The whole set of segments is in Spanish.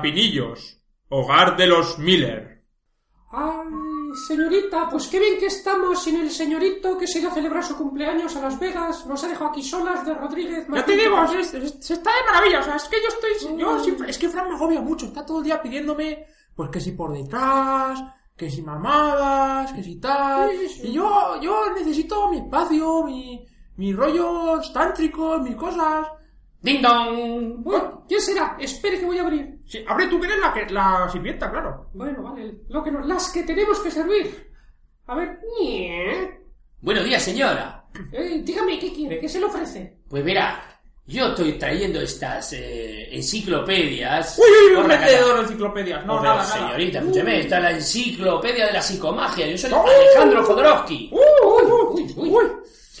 Garrapinillos, hogar de los Miller. Ay, señorita, pues qué bien que estamos sin el señorito que se iba a celebrar su cumpleaños a Las Vegas. Nos ha dejado aquí solas de Rodríguez. Ya te digo, se, se- se está de maravilla, o sea, es que yo estoy... Yo siempre- es que Fran me agobia mucho, está todo el día pidiéndome, pues que si por detrás, que si mamadas, que si tal... Sí, sí, sí. Y yo, yo necesito mi espacio, mi, mis rollos tántricos, mis cosas... ¡Ding dong! Bueno, ¿quién será? Espere que voy a abrir. Sí, abre tú que eres la, que, la sirvienta, claro. Bueno, vale, lo que nos, las que tenemos que servir. A ver. Buenos días, señora. Eh, dígame, ¿qué quiere? ¿Qué se le ofrece? Pues verá, yo estoy trayendo estas eh, enciclopedias. Uy, uy, un vendedor de enciclopedias. No, nada, nada. señorita, escúcheme, está la enciclopedia de la psicomagia. Yo soy ¡Oh! Alejandro Jodorowsky. Uy, uy, uy. Uy,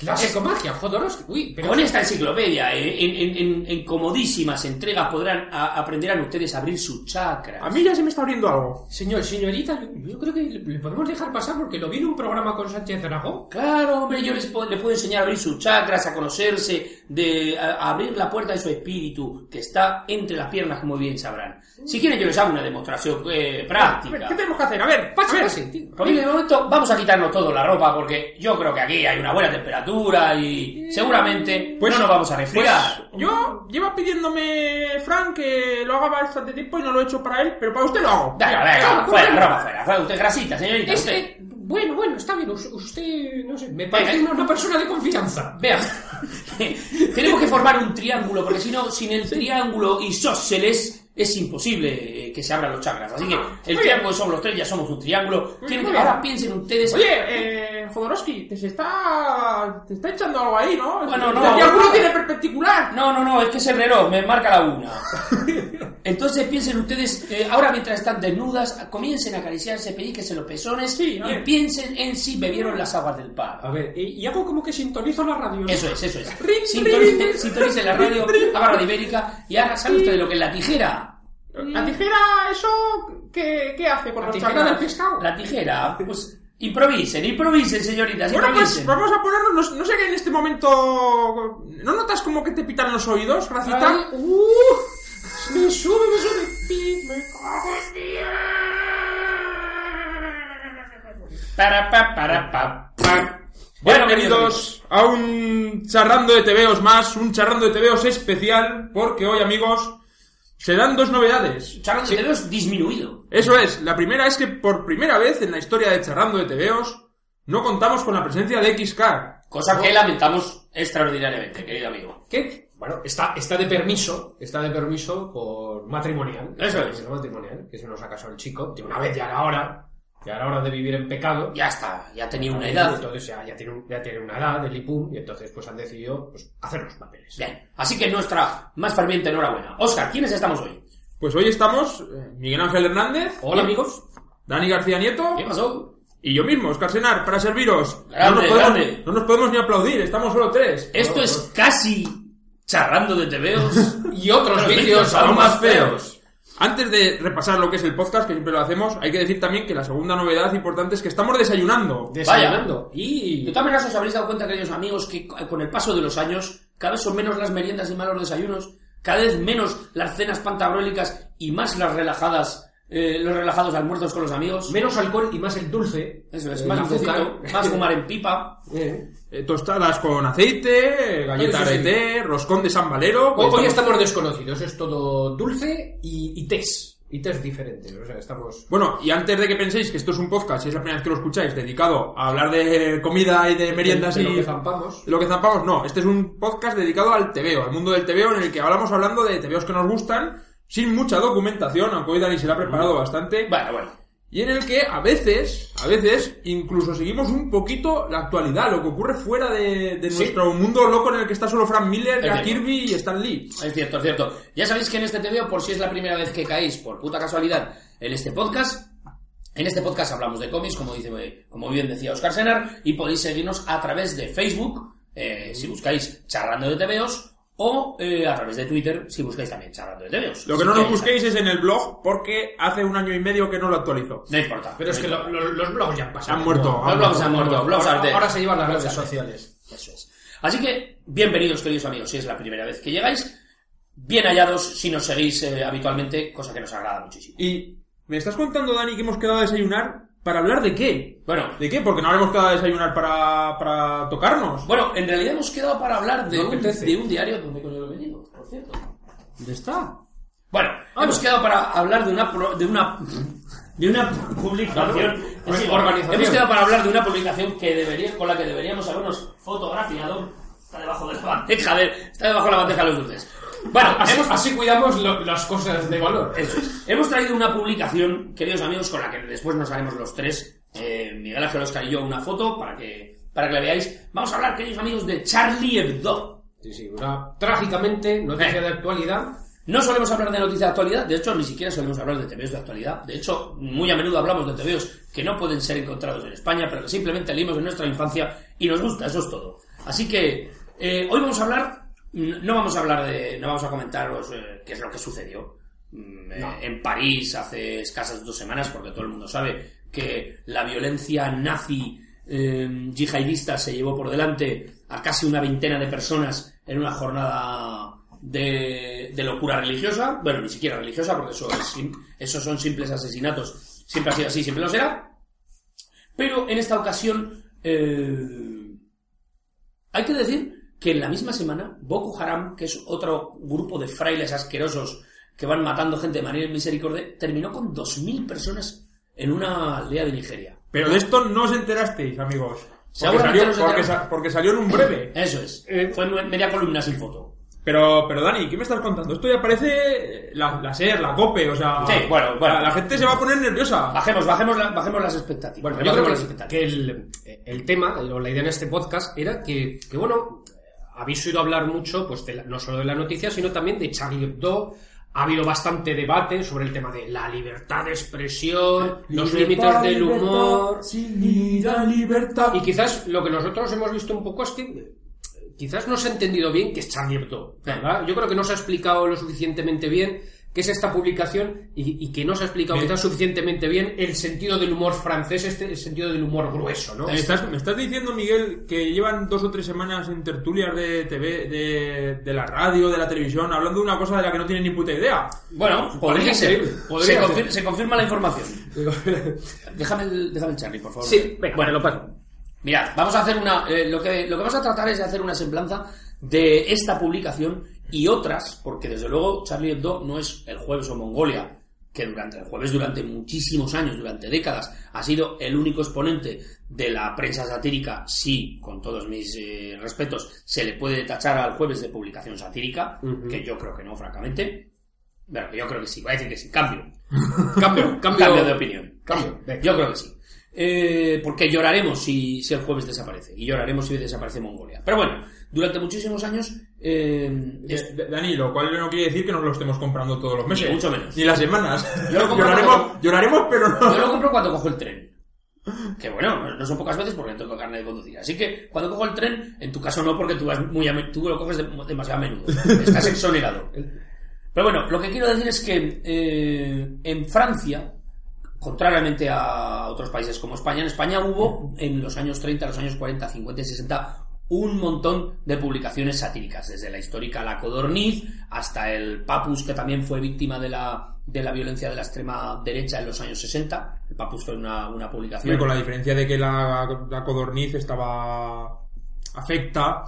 La psicomagia, Jodorowsky. Uy, pero... Con esta enciclopedia, en, en- en- en comodísimas entregas podrán a- aprenderán ustedes a abrir su chakra. a mí ya se me está abriendo algo. Señor, señorita, yo, yo creo que le, le podemos dejar pasar porque lo vi en un programa con Sánchez Dragó. Claro, hombre, yo les puedo, le puedo enseñar a abrir sus chakras, a conocerse, de, a, a abrir la puerta de su espíritu, que está entre las piernas, como bien sabrán. Si quieren, yo les hago una demostración eh, A ver, práctica. ¿Qué tenemos que hacer? A ver, tío. Porque de momento vamos a quitarnos todo la ropa porque yo creo que aquí hay una buena temperatura y seguramente Pues- no nos vamos a Pues resfriar. yo lleva pidiéndome Frank que lo haga bastante tiempo y no lo he hecho para él, pero para usted lo hago. Venga, venga, fuera, ropa fuera, fuera. Usted grasita, señorita, Es usted. bueno, bueno, está bien. us- Usted, no sé, me Venga. parece una, una persona de confianza. Vea, tenemos que formar un triángulo, porque si no, sin el triángulo isósceles es imposible eh, que se abran los chakras. Así que el Muy triángulo somos los tres, ya somos un triángulo. Tienen que- muy bien. ahora piensen ustedes. Oye, eh, Jodorowsky, te se está, te está echando algo ahí, ¿no? Bueno, no, triángulo no. tiene perpendicular. No, no, no, es que es el reloj, me marca la una. Entonces piensen ustedes, eh, ahora mientras están desnudas, comiencen a acariciarse, pedíquense los pezones Sí, y piensen en si bebieron las aguas del par. A ver, y, y hago como que sintonizo la radio. ¿no? Eso es, eso es. Sintonicen, la radio, haga radio ibérica y ahora saben ustedes lo que es la tijera. La tijera, ¿eso qué, qué hace con La los tijera del pescado. La tijera, pues improvisen, improvisen, señoritas, Bueno, pues vamos a ponernos, no, no sé qué en este momento... ¿No notas como que te pitan los oídos, Gracita? Uh, me sube, me sube. Me cago en Para, pa, para, pa, pa. Bueno, Bienvenidos a un charrando de TVOs más, un charrando de TVOs especial, porque hoy, amigos, se dan dos novedades. Charlando de dedos disminuido. Eso es, la primera es que por primera vez en la historia de charrando de TVOs no contamos con la presencia de XCar. Cosa que lamentamos extraordinariamente, querido amigo. ¿Qué? Bueno, está, está de permiso, está de permiso por matrimonial. Eso es. Matrimonial, que se nos ha casado el chico, de una vez ya era hora, ya era hora de vivir en pecado. Ya está, ya tenía una edad. Entonces ya, ya, tiene, ya tiene una edad del IPUM y entonces pues han decidido pues, hacer los papeles. Bien, así que nuestra más ferviente enhorabuena. Oscar, ¿quiénes estamos hoy? Pues hoy estamos eh, Miguel Ángel Hernández, Hola amigos. Dani García Nieto ¿Qué pasó? y yo mismo, Oscar Senar, para serviros. Grande, no, nos podemos, grande. no nos podemos ni aplaudir, estamos solo tres. Esto es casi charrando de tebeos. Y otros vídeos aún más feos. Antes de repasar lo que es el podcast, que siempre lo hacemos, hay que decir también que la segunda novedad importante es que estamos desayunando. Desayunando. De Y todas maneras os habréis dado cuenta, queridos amigos, que con el paso de los años, cada vez son menos las meriendas y más los desayunos, cada vez menos las cenas pantabrólicas y más las relajadas, eh, los relajados almuerzos con los amigos. menos alcohol y más el dulce. Eso es, Eh, más azúcar. más fumar en pipa. Eh. Eh, tostadas con aceite, galleta sí, de sí. té, roscón de San Valero. Hoy, hoy estamos- estamos desconocidos, es todo dulce y, y tés. Y tés diferentes, o sea, estamos... Bueno, y antes de que penséis que esto es un podcast, si es la primera vez que lo escucháis, dedicado a hablar de comida y de meriendas de y lo que zampamos. lo que zampamos, no. Este es un podcast dedicado al tebeo, al mundo del tebeo, en el que hablamos hablando de tebeos que nos gustan, sin mucha documentación, aunque hoy Dani se la ha preparado bastante. Bueno, bueno. Y en el que a veces, a veces, incluso seguimos un poquito la actualidad, lo que ocurre fuera de, de Sí. nuestro mundo loco en el que está solo Frank Miller, Jack. Kirby y Stan Lee. Es cierto, es cierto. Ya sabéis que en este TVO, por si es la primera vez que caéis, por puta casualidad, en este podcast, en este podcast hablamos de cómics, como dice, como bien decía Oscar Senar, y podéis seguirnos a través de Facebook, eh, si buscáis Charlando de TVOs, o eh, a través de Twitter, si buscáis también Charlando de TVOs. Lo que no nos busquéis es en el blog, porque hace un año y medio que no lo actualizo. No importa. Pero es que importa. lo- lo- los blogs ya han pasado. Han muerto, han Los blogs han muerto, blogs ahora, se llevan las redes sociales. Eso es. Así que, bienvenidos, queridos amigos, si es la primera vez que llegáis. bien hallados si nos seguís eh, habitualmente, cosa que nos agrada muchísimo. Y me estás contando, Dani, que hemos quedado a desayunar para hablar de qué. Bueno, ¿De qué? Porque no habremos quedado a desayunar para, para tocarnos. bueno, en realidad hemos quedado para hablar de, No un, apetece. de un diario donde coño lo he venido, por cierto. ¿Dónde está? Bueno, hemos quedado para hablar de una pro- de una de una publicación, Sí, organización. Hemos quedado para hablar de una publicación que debería con la que deberíamos habernos fotografiado. Está debajo de la bandeja, de, está debajo de la bandeja de los dulces. Bueno, Así, hemos, así cuidamos lo- las cosas de valor. eso es. Hemos traído una publicación, queridos amigos, con la que después nos haremos los tres, eh, Miguel Ángel, Oscar y yo, una foto para que para que la veáis. Vamos a hablar, queridos amigos, de Charlie Hebdo. Sí, sí, una trágicamente noticia Eh. de actualidad. No solemos hablar de noticias de actualidad, de hecho, ni siquiera solemos hablar de TVOs de actualidad. De hecho, muy a menudo hablamos de TVOs que no pueden ser encontrados en España, pero que simplemente leímos en nuestra infancia y nos gusta, eso es todo. Así que eh, hoy vamos a hablar, no vamos a hablar de, no vamos a comentaros eh, qué es lo que sucedió mm, eh, en París hace escasas dos semanas, porque todo el mundo sabe que la violencia nazi eh, yihadista se llevó por delante a casi una veintena de personas en una jornada de, de locura religiosa. Bueno, ni siquiera religiosa, porque eso es esos son simples asesinatos. Siempre ha sido así, siempre lo será. Pero en esta ocasión eh, hay que decir que en la misma semana Boko Haram, que es otro grupo de frailes asquerosos que van matando gente de manera misericordia, terminó con 2.000 personas en una aldea de Nigeria. Pero de esto no os enterasteis, amigos. Porque salió, no porque, enteramos. sa- porque salió en un breve. Eso es. Eh, Fue en media columna sin foto. Pero, pero Dani, ¿qué me estás contando? Esto ya parece la, la SER, la COPE, o sea... Sí, bueno, bueno. La, la gente se va a poner nerviosa. Bajemos, bajemos, la- bajemos las expectativas. Bueno, yo bajemos creo las que, expectativas. que el, el tema, o la idea en este podcast, era que, que, bueno, habéis oído hablar mucho, pues de la- no solo de la noticia, sino también de Charlie Hebdo. Ha habido bastante debate sobre el tema de la libertad de expresión, los límites del humor. Sin vida, libertad. Y quizás lo que nosotros hemos visto un poco es que eh, quizás no se ha entendido bien qué es Charlie Hebdo. ¿verdad? Yo creo que no se ha explicado lo suficientemente bien qué es esta publicación y, y que no se ha explicado quizás suficientemente bien el sentido del humor francés, este, el sentido del humor grueso, ¿no? ¿Me estás, me estás diciendo, Miguel, que llevan dos o tres semanas en tertulias de TV, de, de la radio, de la televisión, hablando de una cosa de la que no tienen ni puta idea? Bueno, podría ser. Se, podría confir- ser. se confirma la información. Déjame el, déjame el Charlie, por favor. Sí, venga, bueno, lo paso. Mirad, vamos a hacer una. eh, lo, que, lo que vamos a tratar es de hacer una semblanza de esta publicación y otras, porque desde luego Charlie Hebdo no es el jueves o Mongolia, que durante el jueves, durante muchísimos años, durante décadas, ha sido el único exponente de la prensa satírica. Sí, con todos mis eh, respetos, se le puede tachar al jueves de publicación satírica, que yo creo que no, francamente. Bueno, yo creo que sí, voy a decir que sí, cambio. Cambio, cambio, Cambio de opinión. Cambio, venga. Yo creo que sí. Eh, porque lloraremos si, si el jueves desaparece. Y lloraremos si desaparece Mongolia. Pero bueno, durante muchísimos años. Eh, es- D- Dani, lo cual no quiere decir que nos lo estemos comprando todos los meses. Ni mucho menos. Ni las semanas. Yo lo compro lloraremos, cuando- lloraremos, pero no. yo lo compro cuando cojo el tren. Que bueno, no- no son pocas veces porque tengo carne de conducir. Así que cuando cojo el tren, en tu caso no, porque tú, vas muy a me- tú lo coges de- demasiado a menudo. Estás exonerado. Pero bueno, lo que quiero decir es que eh, en Francia, contrariamente a otros países como España, en España hubo en los años 30, los años 40, 50 y 60 un montón de publicaciones satíricas, desde la histórica La Codorniz hasta el Papus, que también fue víctima de la, de la violencia de la extrema derecha en los años 60. El Papus fue una, una publicación. Con la diferencia de que la, la codorniz estaba afecta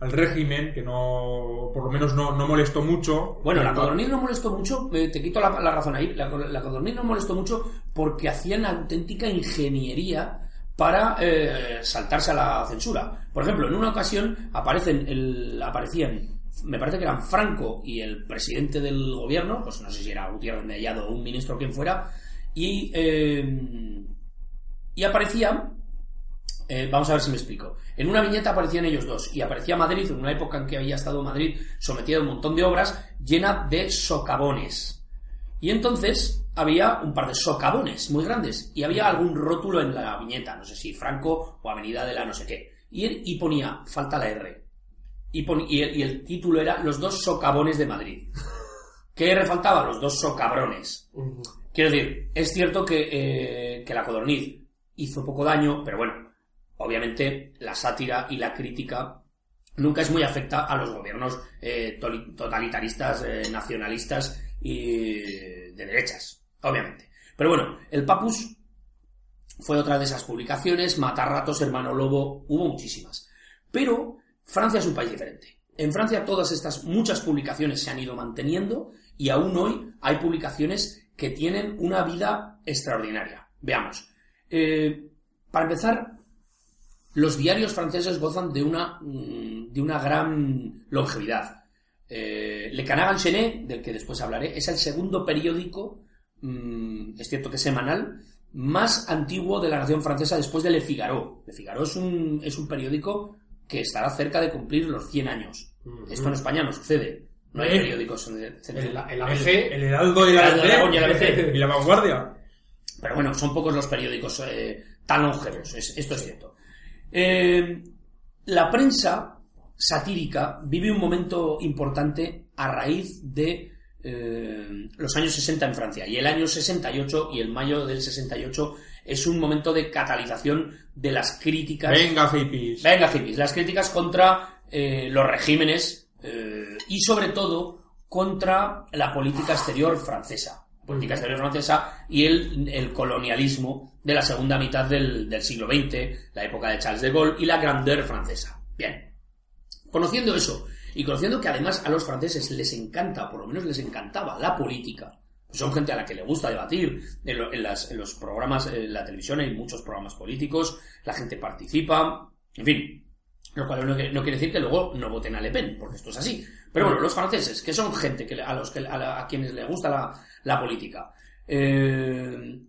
al régimen, que no, por lo menos no, no molestó mucho. Bueno, la codorniz no molestó mucho, te quito la, la razón ahí, la, la codorniz no molestó mucho porque hacían auténtica ingeniería para eh, saltarse a la censura. Por ejemplo, en una ocasión aparecen el, aparecían, me parece que eran Franco y el presidente del gobierno, pues no sé si era Gutiérrez Mellado o un ministro quien fuera, y, eh, y aparecían eh, vamos a ver si me explico. En una viñeta aparecían ellos dos y aparecía Madrid en una época en que había estado Madrid sometida a un montón de obras llena de socavones. Y entonces había un par de socavones muy grandes y había algún rótulo en la viñeta, no sé si Franco o Avenida de la no sé qué. Y, él- y ponía, falta la R. Y, pon- y el, y el título era Los dos socavones de Madrid. ¿Qué R faltaba? Los dos socabrones. Quiero decir, es cierto que, eh, que la codorniz hizo poco daño, pero bueno, obviamente la sátira y la crítica nunca es muy afecta a los gobiernos eh, totalitaristas, eh, nacionalistas y de derechas, obviamente. Pero bueno, el Papus fue otra de esas publicaciones, Matarratos, Hermano Lobo, hubo muchísimas. Pero Francia es un país diferente. En Francia todas estas muchas publicaciones se han ido manteniendo y aún hoy hay publicaciones que tienen una vida extraordinaria. Veamos. Eh, para empezar, los diarios franceses gozan de una, mm, de una gran longevidad. Eh, Le Canard Enchaîné, del que después hablaré, es el segundo periódico, mm, es cierto que semanal, más antiguo de la nación francesa después de Le Figaro. Le Figaro es un, es un periódico que estará cerca de cumplir los 100 años. Esto en España no sucede. No hay Eh, periódicos en el- El, el El, ABC. el Heraldo y la El Heraldo y el ABC. y la Vanguardia. Pero bueno, son pocos los periódicos eh, tan longevos, es- esto es cierto. Eh, la prensa satírica vive un momento importante a raíz de eh, los años 60 en Francia. Y el año 68 y el mayo del 68 es un momento de catalización de las críticas. Venga, hippies. Venga, hippies, las críticas contra eh, los regímenes eh, y sobre todo contra la política exterior francesa. Política exterior francesa y el, el colonialismo de la segunda mitad del, del siglo XX, la época de Charles de Gaulle y la grandeur francesa. Bien. Conociendo eso y conociendo que además a los franceses les encanta, por lo menos les encantaba, la política, son gente a la que le gusta debatir. En, lo- en las- en los programas, en la televisión hay muchos programas políticos, la gente participa, en fin. Lo cual no, quiere decir que luego no voten a Le Pen, porque esto es así. Pero bueno, los franceses, que son gente que, a, los que, a, la- a quienes les gusta la, la política, eh,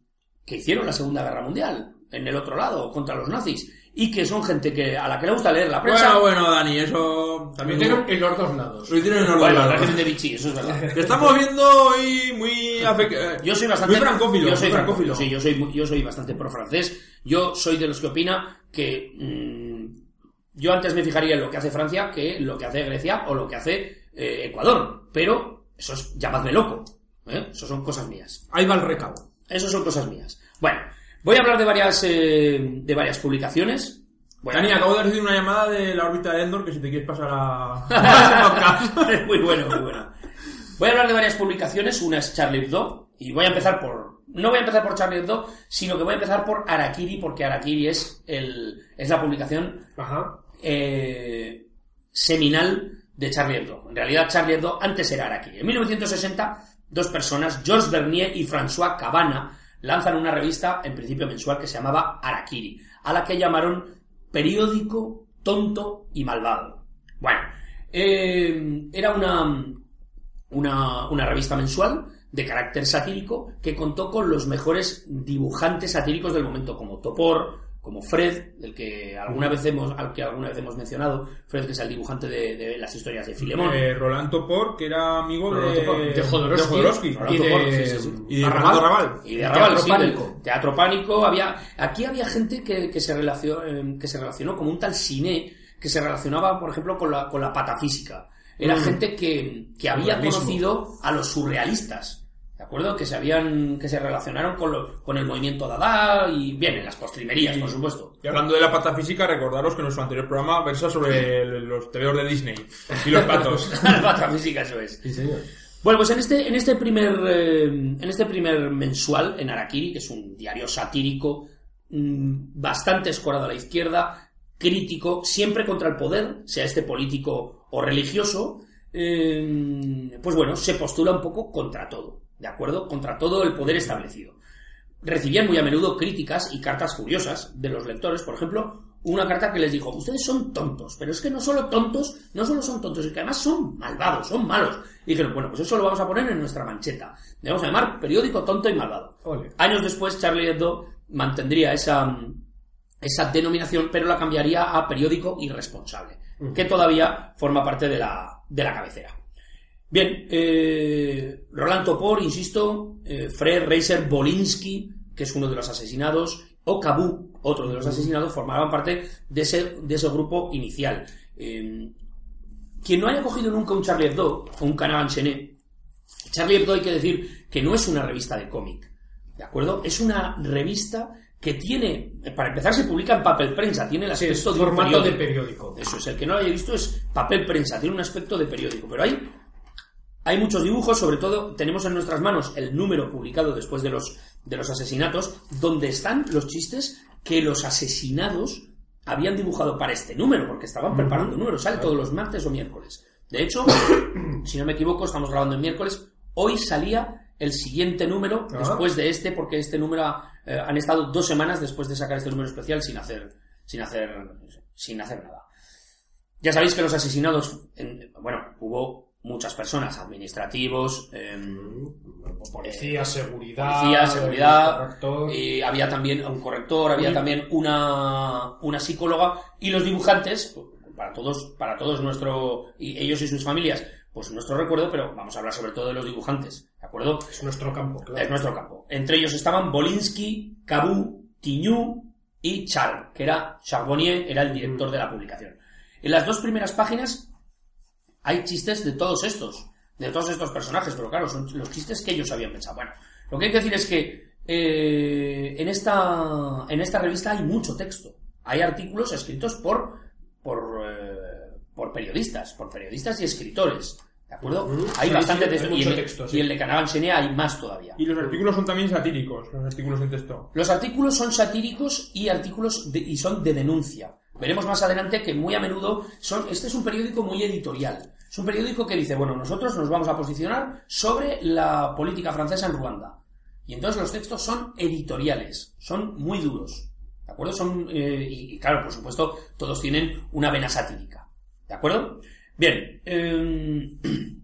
que hicieron la Segunda Guerra Mundial en el otro lado, contra los nazis, y que son gente que a la que le gusta leer la prensa. Bueno, bueno, Dani, eso Lo también hicieron en los dos lados. lo hicieron en los Bueno, dos lados. régimen de Vichy, eso es verdad. Estamos viendo hoy muy... afe- eh, Yo soy bastante. Muy francófilo. Yo soy muy francófilo. Sí, yo soy, yo soy bastante pro francés. Yo soy de los que opina que. mm, yo antes me fijaría en lo que hace Francia que en lo que hace Grecia o lo que hace eh, Ecuador. Pero eso es. llamadme loco. ¿eh? Eso son cosas mías. Ahí va el recabo. Eso son cosas mías. Bueno, voy a hablar de varias, eh, de varias publicaciones. A- Dani, acabo de recibir una llamada de la órbita de Endor que si te quieres pasar a... muy bueno, muy bueno. Voy a hablar de varias publicaciones. Una es Charlie Hebdo. Y voy a empezar por. No voy a empezar por Charlie Hebdo, sino que voy a empezar por Arakiri, porque Arakiri es, el, es la publicación Ajá. eh, seminal de Charlie Hebdo. En realidad, Charlie Hebdo antes era Arakiri. En 1960, dos personas, Georges Bernier y François Cabana, lanzan una revista, en principio mensual, que se llamaba Arakiri, a la que llamaron Periódico Tonto y Malvado. Bueno, eh, era una, una, una revista mensual de carácter satírico que contó con los mejores dibujantes satíricos del momento, como Topor, como Fred, del que alguna vez hemos, al que alguna vez hemos mencionado, Fred, que es el dibujante de, de las historias de Filemón. Eh, Roland Topor, que era amigo de... De Jodorowsky. Jodorowsky. Roland Y de, sí, sí. Y de Arrabal. Raval. Y de Arrabal, Teatro sí, Pánico. de- Teatro Pánico. Había, aquí había gente que, que se relacionó, eh, que se relacionó como un tal cine que se relacionaba, por ejemplo, con la, con la patafísica. Era Mm. gente que, que había conocido a los surrealistas. Que se habían, que se relacionaron con, lo- con el movimiento Dada y, bien, en las postrimerías, por supuesto. Y hablando de la patafísica, recordaros que nuestro anterior programa versa sobre el- los tebeos de Disney y los patos. la patafísica, eso es. Sí, señor. Bueno, pues en este, en este primer eh, en este primer mensual, en Arakiri, que es un diario satírico, mm, bastante escorado a la izquierda, crítico, siempre contra el poder, sea este político o religioso, eh, pues bueno, se postula un poco contra todo, ¿de acuerdo? Contra todo el poder establecido. Recibían muy a menudo críticas y cartas furiosas de los lectores, por ejemplo, una carta que les dijo, ustedes son tontos, pero es que no solo tontos, no solo son tontos, es que además son malvados, son malos. Y dijeron, bueno, pues eso lo vamos a poner en nuestra mancheta. Le vamos a llamar periódico tonto y malvado. Ole. Años después, Charlie Hebdo mantendría esa, esa denominación, pero la cambiaría a periódico irresponsable, que todavía forma parte de la, de la cabecera. Bien, eh, Roland Topor, insisto, eh, Fred Reiser Bolinsky, que es uno de los asesinados, o Cabu, otro de los asesinados, formaban parte de ese, de ese grupo inicial. Eh, quien no haya cogido nunca un Charlie Hebdo o un Canal Enchaîné, Charlie Hebdo hay que decir que no es una revista de cómic, ¿de acuerdo? Es una revista que tiene, para empezar, se publica en papel prensa, tiene el Sí, aspecto de un formato de periódico. periódico. Eso es, el que no lo haya visto es papel prensa, tiene un aspecto de periódico, pero hay, hay muchos dibujos, sobre todo tenemos en nuestras manos el número publicado después de los, de los asesinatos, donde están los chistes que los asesinados habían dibujado para este número, porque estaban preparando números, sale todos los martes o miércoles. De hecho, si no me equivoco, estamos grabando el miércoles, hoy salía el siguiente número Ah. después de este, porque este número ha- eh, han estado dos semanas después de sacar este número especial sin hacer, sin hacer, sin hacer nada. Ya sabéis que los asesinados, en- bueno, hubo muchas personas, administrativos, em, Policía, seguridad. policía, seguridad, corrector. y había también un corrector, había también una, una psicóloga y los dibujantes, para todos, para todos nuestro, y ellos y sus familias, pues nuestro recuerdo, pero vamos a hablar sobre todo de los dibujantes, ¿de acuerdo? Es nuestro campo, Es claro. nuestro campo. Entre ellos estaban Bolinsky, Cabú, Tiñú y Char, que era Charbonnier, era el director de la publicación. En las dos primeras páginas hay chistes de todos estos, de todos estos personajes, pero claro, son los chistes que ellos habían pensado. Bueno, lo que hay que decir es que eh, en, esta, en esta revista hay mucho texto. Hay artículos escritos por, por, eh, por periodistas, por periodistas y escritores. ¿De acuerdo? Hay Sí, bastante sí, hay texto. y, texto, sí. y en Le Canal Enseña hay más todavía. Y los artículos son también satíricos, los artículos en texto. Los artículos son satíricos y artículos de- y son de denuncia. Veremos más adelante que muy a menudo son. Este es un periódico muy editorial. Es un periódico que dice, bueno, nosotros nos vamos a posicionar sobre la política francesa en Ruanda. Y entonces los textos son editoriales, son muy duros. ¿De acuerdo? Son. eh, y, claro, por supuesto, todos tienen una vena satírica. ¿De acuerdo? Bien. em,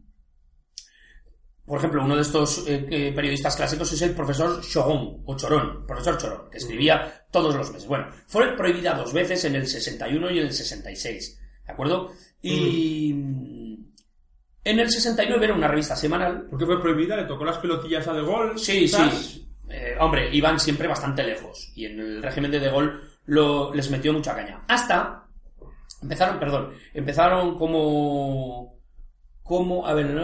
por ejemplo, uno de estos eh, eh, periodistas clásicos es el profesor Choron, o Chorón, profesor Chorón, que escribía todos los meses. Bueno, fue prohibida dos veces en el 61 y en el 66, ¿de acuerdo? Y mm, en el 69 era una revista semanal. ¿Por qué fue prohibida? ¿Le tocó las pelotillas a De Gaulle? Sí, quizás? sí. Eh, hombre, iban siempre bastante lejos. Y en el régimen de De Gaulle lo, les metió mucha caña. Hasta empezaron, perdón, empezaron como como, a ver,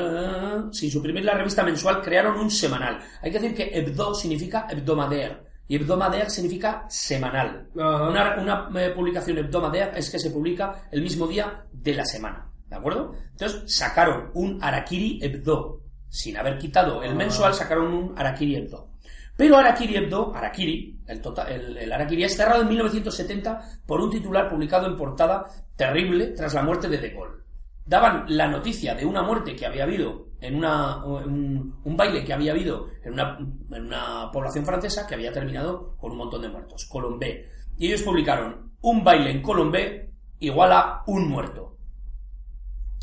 sin suprimir la revista mensual, crearon un semanal. Hay que decir que hebdo significa hebdomadaire y hebdomadaire significa semanal. Una, una, eh, publicación hebdomadaire es que se publica el mismo día de la semana, ¿de acuerdo? Entonces sacaron un Arakiri Hebdo. Sin haber quitado el mensual, sacaron un Arakiri Hebdo. Pero Arakiri Hebdo, Arakiri, el, tota- el, el Arakiri es cerrado en 1970 por un titular publicado en portada terrible tras la muerte de De Gaulle daban la noticia de una muerte que había habido en una, un, un baile que había habido en una, en una población francesa que había terminado con un montón de muertos, Colombé. Y ellos publicaron un baile en Colombé igual a un muerto.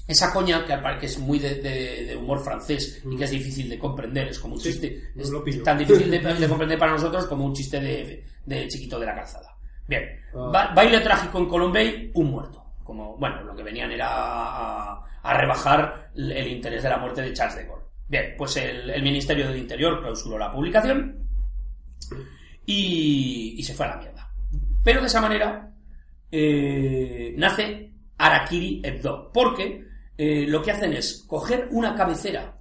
Esa coña, que, que es muy de, de- de humor francés y que es difícil de comprender, es como un Sí, chiste, es tan difícil de, de comprender para nosotros como un chiste de, de chiquito de la calzada. Bien, Ah. Ba- baile trágico en Colombey, un muerto. Como, bueno, lo que venían era a, a rebajar el interés de la muerte de Charles de Gaulle. Bien, pues el, el Ministerio del Interior clausuró la publicación y, y se fue a la mierda. Pero de esa manera eh, nace Arakiri Hebdo, porque eh, lo que hacen es coger una cabecera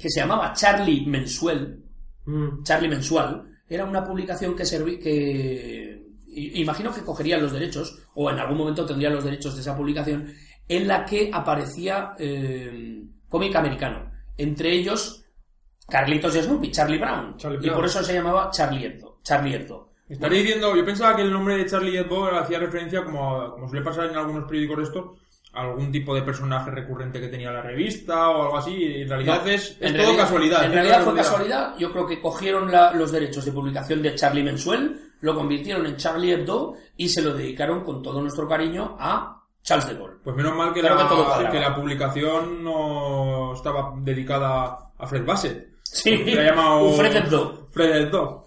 que se llamaba Charlie Mensuel, Mm. Charlie Mensual, era una publicación que servía que imagino que cogerían los derechos o en algún momento tendrían los derechos de esa publicación en la que aparecía eh, cómic americano, entre ellos Carlitos y Snoopy, Charlie Brown, Charlie y por eso se llamaba Charlie Hebdo, Charlie Hebdo. Estaría diciendo, yo pensaba que el nombre de Charlie Hebdo hacía referencia, como, como suele pasar en algunos periódicos de esto, a algún tipo de personaje recurrente que tenía la revista o algo así. En realidad No, es, es en todo realidad- casualidad. En es realidad fue casualidad. Yo creo que cogieron la- los derechos de publicación de Charlie Mensuel, lo convirtieron en Charlie Hebdo y se lo dedicaron con todo nuestro cariño a Charles de Gaulle. Pues menos mal que, la, que la publicación no estaba dedicada a Fred Bassett. Sí, Se ha llamado un Fred Hebdo. Fred Hebdo.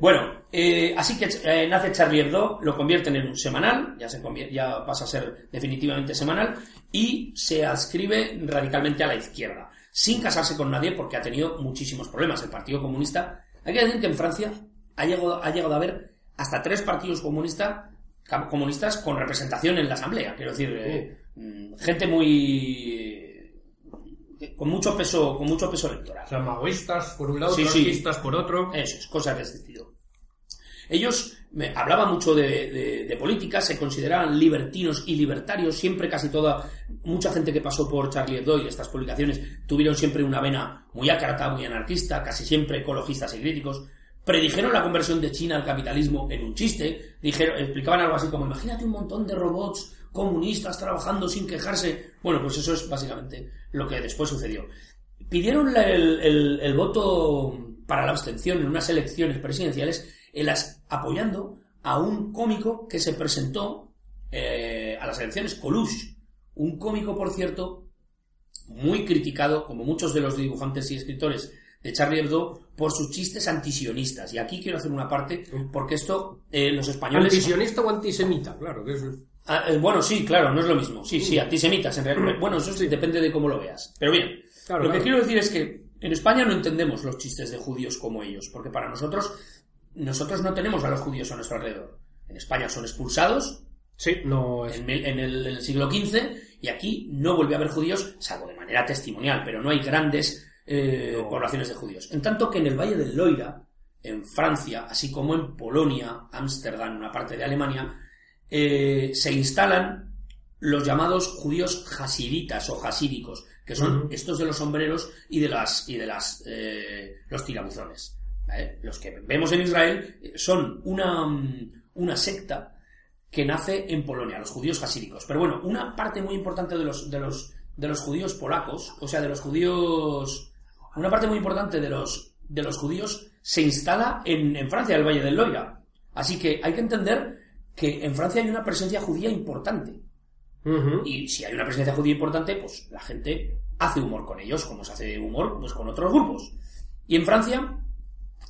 Bueno, eh, así que eh, nace Charlie Hebdo, lo convierten en un semanal, ya, se ya pasa a ser definitivamente semanal, y se adscribe radicalmente a la izquierda, sin casarse con nadie porque ha tenido muchísimos problemas. El Partido Comunista, hay que decir que en Francia ha llegado, ha llegado a haber hasta tres partidos comunistas comunistas con representación en la Asamblea, quiero decir, eh, mm, gente muy... con mucho peso, con mucho peso electoral. O sea, maoístas por un lado, Sí, sí. trotskistas por otro. Eso es, cosas de este estilo. Ellos me, hablaban mucho de, de- de política, se consideraban libertinos y libertarios, siempre casi toda, mucha gente que pasó por Charlie Hebdo y estas publicaciones tuvieron siempre una vena muy ácrata, muy anarquista, casi siempre ecologistas y críticos. Predijeron la conversión de China al capitalismo en un chiste, dijeron, explicaban algo así como, imagínate un montón de robots comunistas trabajando sin quejarse. Bueno, pues eso es básicamente lo que después sucedió. Pidieron el, el- el voto para la abstención en unas elecciones presidenciales en las, apoyando a un cómico que se presentó eh, a las elecciones, Coluche. Un cómico, por cierto, muy criticado, como muchos de los dibujantes y escritores de Charlie Hebdo, por sus chistes antisionistas. Y aquí quiero hacer una parte, porque esto eh, los españoles... ¿Antisionista o antisemita? Claro, que es... Ah, eh, bueno, sí, claro, no es lo mismo. Sí, sí, antisemitas. En realidad. Bueno, eso sí, depende de cómo lo veas. Pero bien, Claro, lo que quiero decir es que en España no entendemos los chistes de judíos como ellos, porque para nosotros, nosotros no tenemos a los judíos a nuestro alrededor. En España son expulsados Sí, no es... en, el, en el siglo XV y aquí no vuelve a haber judíos, salvo de manera testimonial, pero no hay grandes eh, No. poblaciones de judíos. En tanto que en el Valle del Loira, en Francia, así como en Polonia, Ámsterdam, una parte de Alemania, eh, se instalan los llamados judíos hasiditas o hasídicos, que son estos de los sombreros y de las y de las eh, los tirabuzones. ¿vale? Los que vemos en Israel eh, son una, mm, una secta que nace en Polonia, los judíos hasídicos. Pero bueno, una parte muy importante de los, de los, de los judíos polacos, o sea, de los judíos, una parte muy importante de los, de los judíos se instala en, en Francia, en el Valle del Loira. Así que hay que entender que en Francia hay una presencia judía importante. Y si hay una presencia judía importante, pues la gente hace humor con ellos, como se hace humor pues, con otros grupos. Y en Francia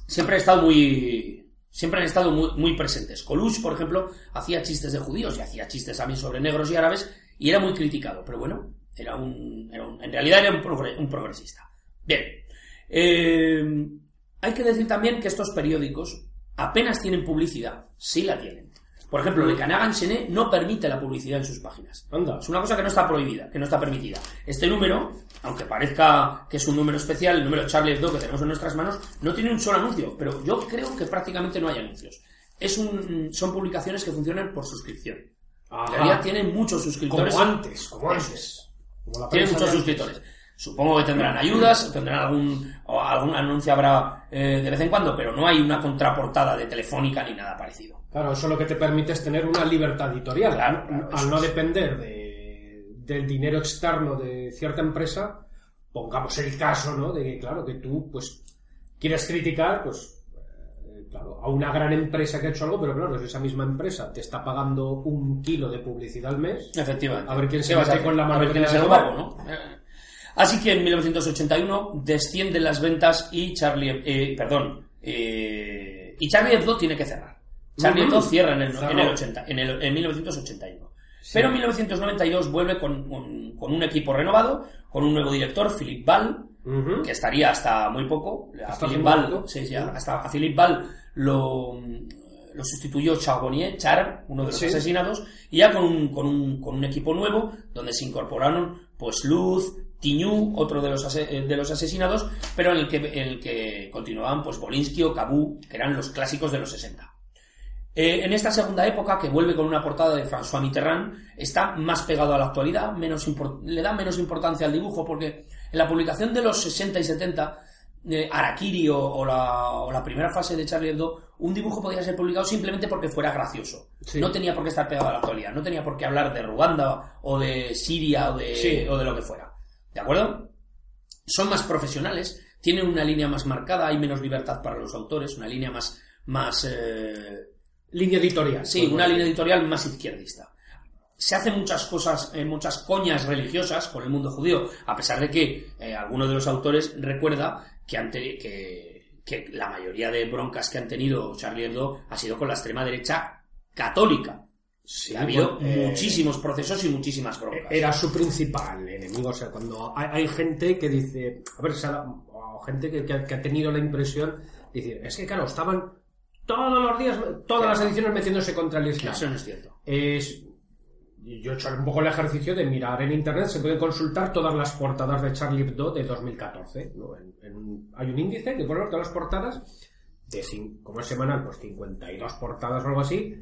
siempre han estado muy. Siempre han estado muy, muy presentes. Coluche, por ejemplo, hacía chistes de judíos y hacía chistes también sobre negros y árabes y era muy criticado. Pero bueno, era un, era un- en realidad era un, progre- un progresista. Bien. Eh, hay que decir también que estos periódicos apenas tienen publicidad. Sí la tienen. Por ejemplo, Le Canagan Chené no permite la publicidad en sus páginas. Anda. Es una cosa que no está prohibida, que no está permitida. Este número, aunque parezca que es un número especial, el número Charlie Hebdo que tenemos en nuestras manos, no tiene un solo anuncio, pero yo creo que prácticamente no hay anuncios. Es un, son publicaciones que funcionan por suscripción. En Ajá. realidad tienen muchos suscriptores. Como antes, como antes. es. Como la Tienen muchos suscriptores. Supongo que tendrán ayudas, tendrán algún, algún anuncio habrá eh, de vez en cuando, pero no hay una contraportada de telefónica ni nada parecido. Claro, eso lo que te permite es tener una libertad editorial. Claro, claro, Al no es. depender de, del dinero externo de cierta empresa, pongamos el caso, ¿no? De que, claro, que tú, pues, quieres criticar, pues, eh, claro, a una gran empresa que ha hecho algo, pero claro, si esa misma empresa te está pagando un kilo de publicidad al mes, Efectivamente. A ver quién se ¿Qué vas a con la A mano ver que quién es el guapo. ¿no? Así que en 1981 descienden las ventas y Charlie, eh, perdón, eh, y Charlie Hebdo tiene que cerrar. Charlie Ujú. Hebdo cierra en el, Cerró. en el 80, en, el- en 1981. Pero en 1992 vuelve con, un- con un equipo renovado, con un nuevo director, Philip Ball, que estaría hasta muy poco. A Philip Ball, sí, ya, hasta a Philip Ball lo, lo sustituyó Charbonnier, Char, uno de los Sí. asesinados, y ya con un, con, un, con un equipo nuevo, donde se incorporaron pues Luz, Tiñú, otro de los, ase- eh, de los asesinados, pero en el que, en el que continuaban pues Bolinsky o Cabú, que eran los clásicos de los 60. Eh, en esta segunda época, que vuelve con una portada de François Mitterrand, está más pegado a la actualidad, menos le da menos importancia al dibujo, porque en la publicación de los 60 y 70, eh, Arakiri o, o la, o la primera fase de Charlie Hebdo, un dibujo podía ser publicado simplemente porque fuera gracioso. Sí. No tenía por qué estar pegado a la actualidad, no tenía por qué hablar de Ruanda o de Siria o de, Sí. o de lo que fuera. ¿De acuerdo? son más profesionales, tienen una línea más marcada, hay menos libertad para los autores, una línea más, más eh, Línea editorial. sí, una línea editorial más izquierdista. Se hacen muchas cosas, eh, muchas coñas religiosas con el mundo judío, a pesar de que eh, alguno de los autores recuerda que, ante- que, que la mayoría de broncas que han tenido Charlie Hebdo ha sido con la extrema derecha católica. Sí, ha habido bueno, eh, muchísimos procesos y muchísimas broncas. Era su principal enemigo. O sea, cuando hay, hay gente que dice, a ver, o gente que, que ha- que ha tenido la impresión de decir, es que claro, estaban todos los días, todas las ediciones metiéndose contra el Islam. Eso no es cierto. Es, yo he hecho un poco el ejercicio de mirar en internet, se pueden consultar todas las portadas de Charlie Hebdo de 2014. ¿no? En- hay un índice que pone todas las portadas de cin- como es semanal, pues 52 portadas o algo así,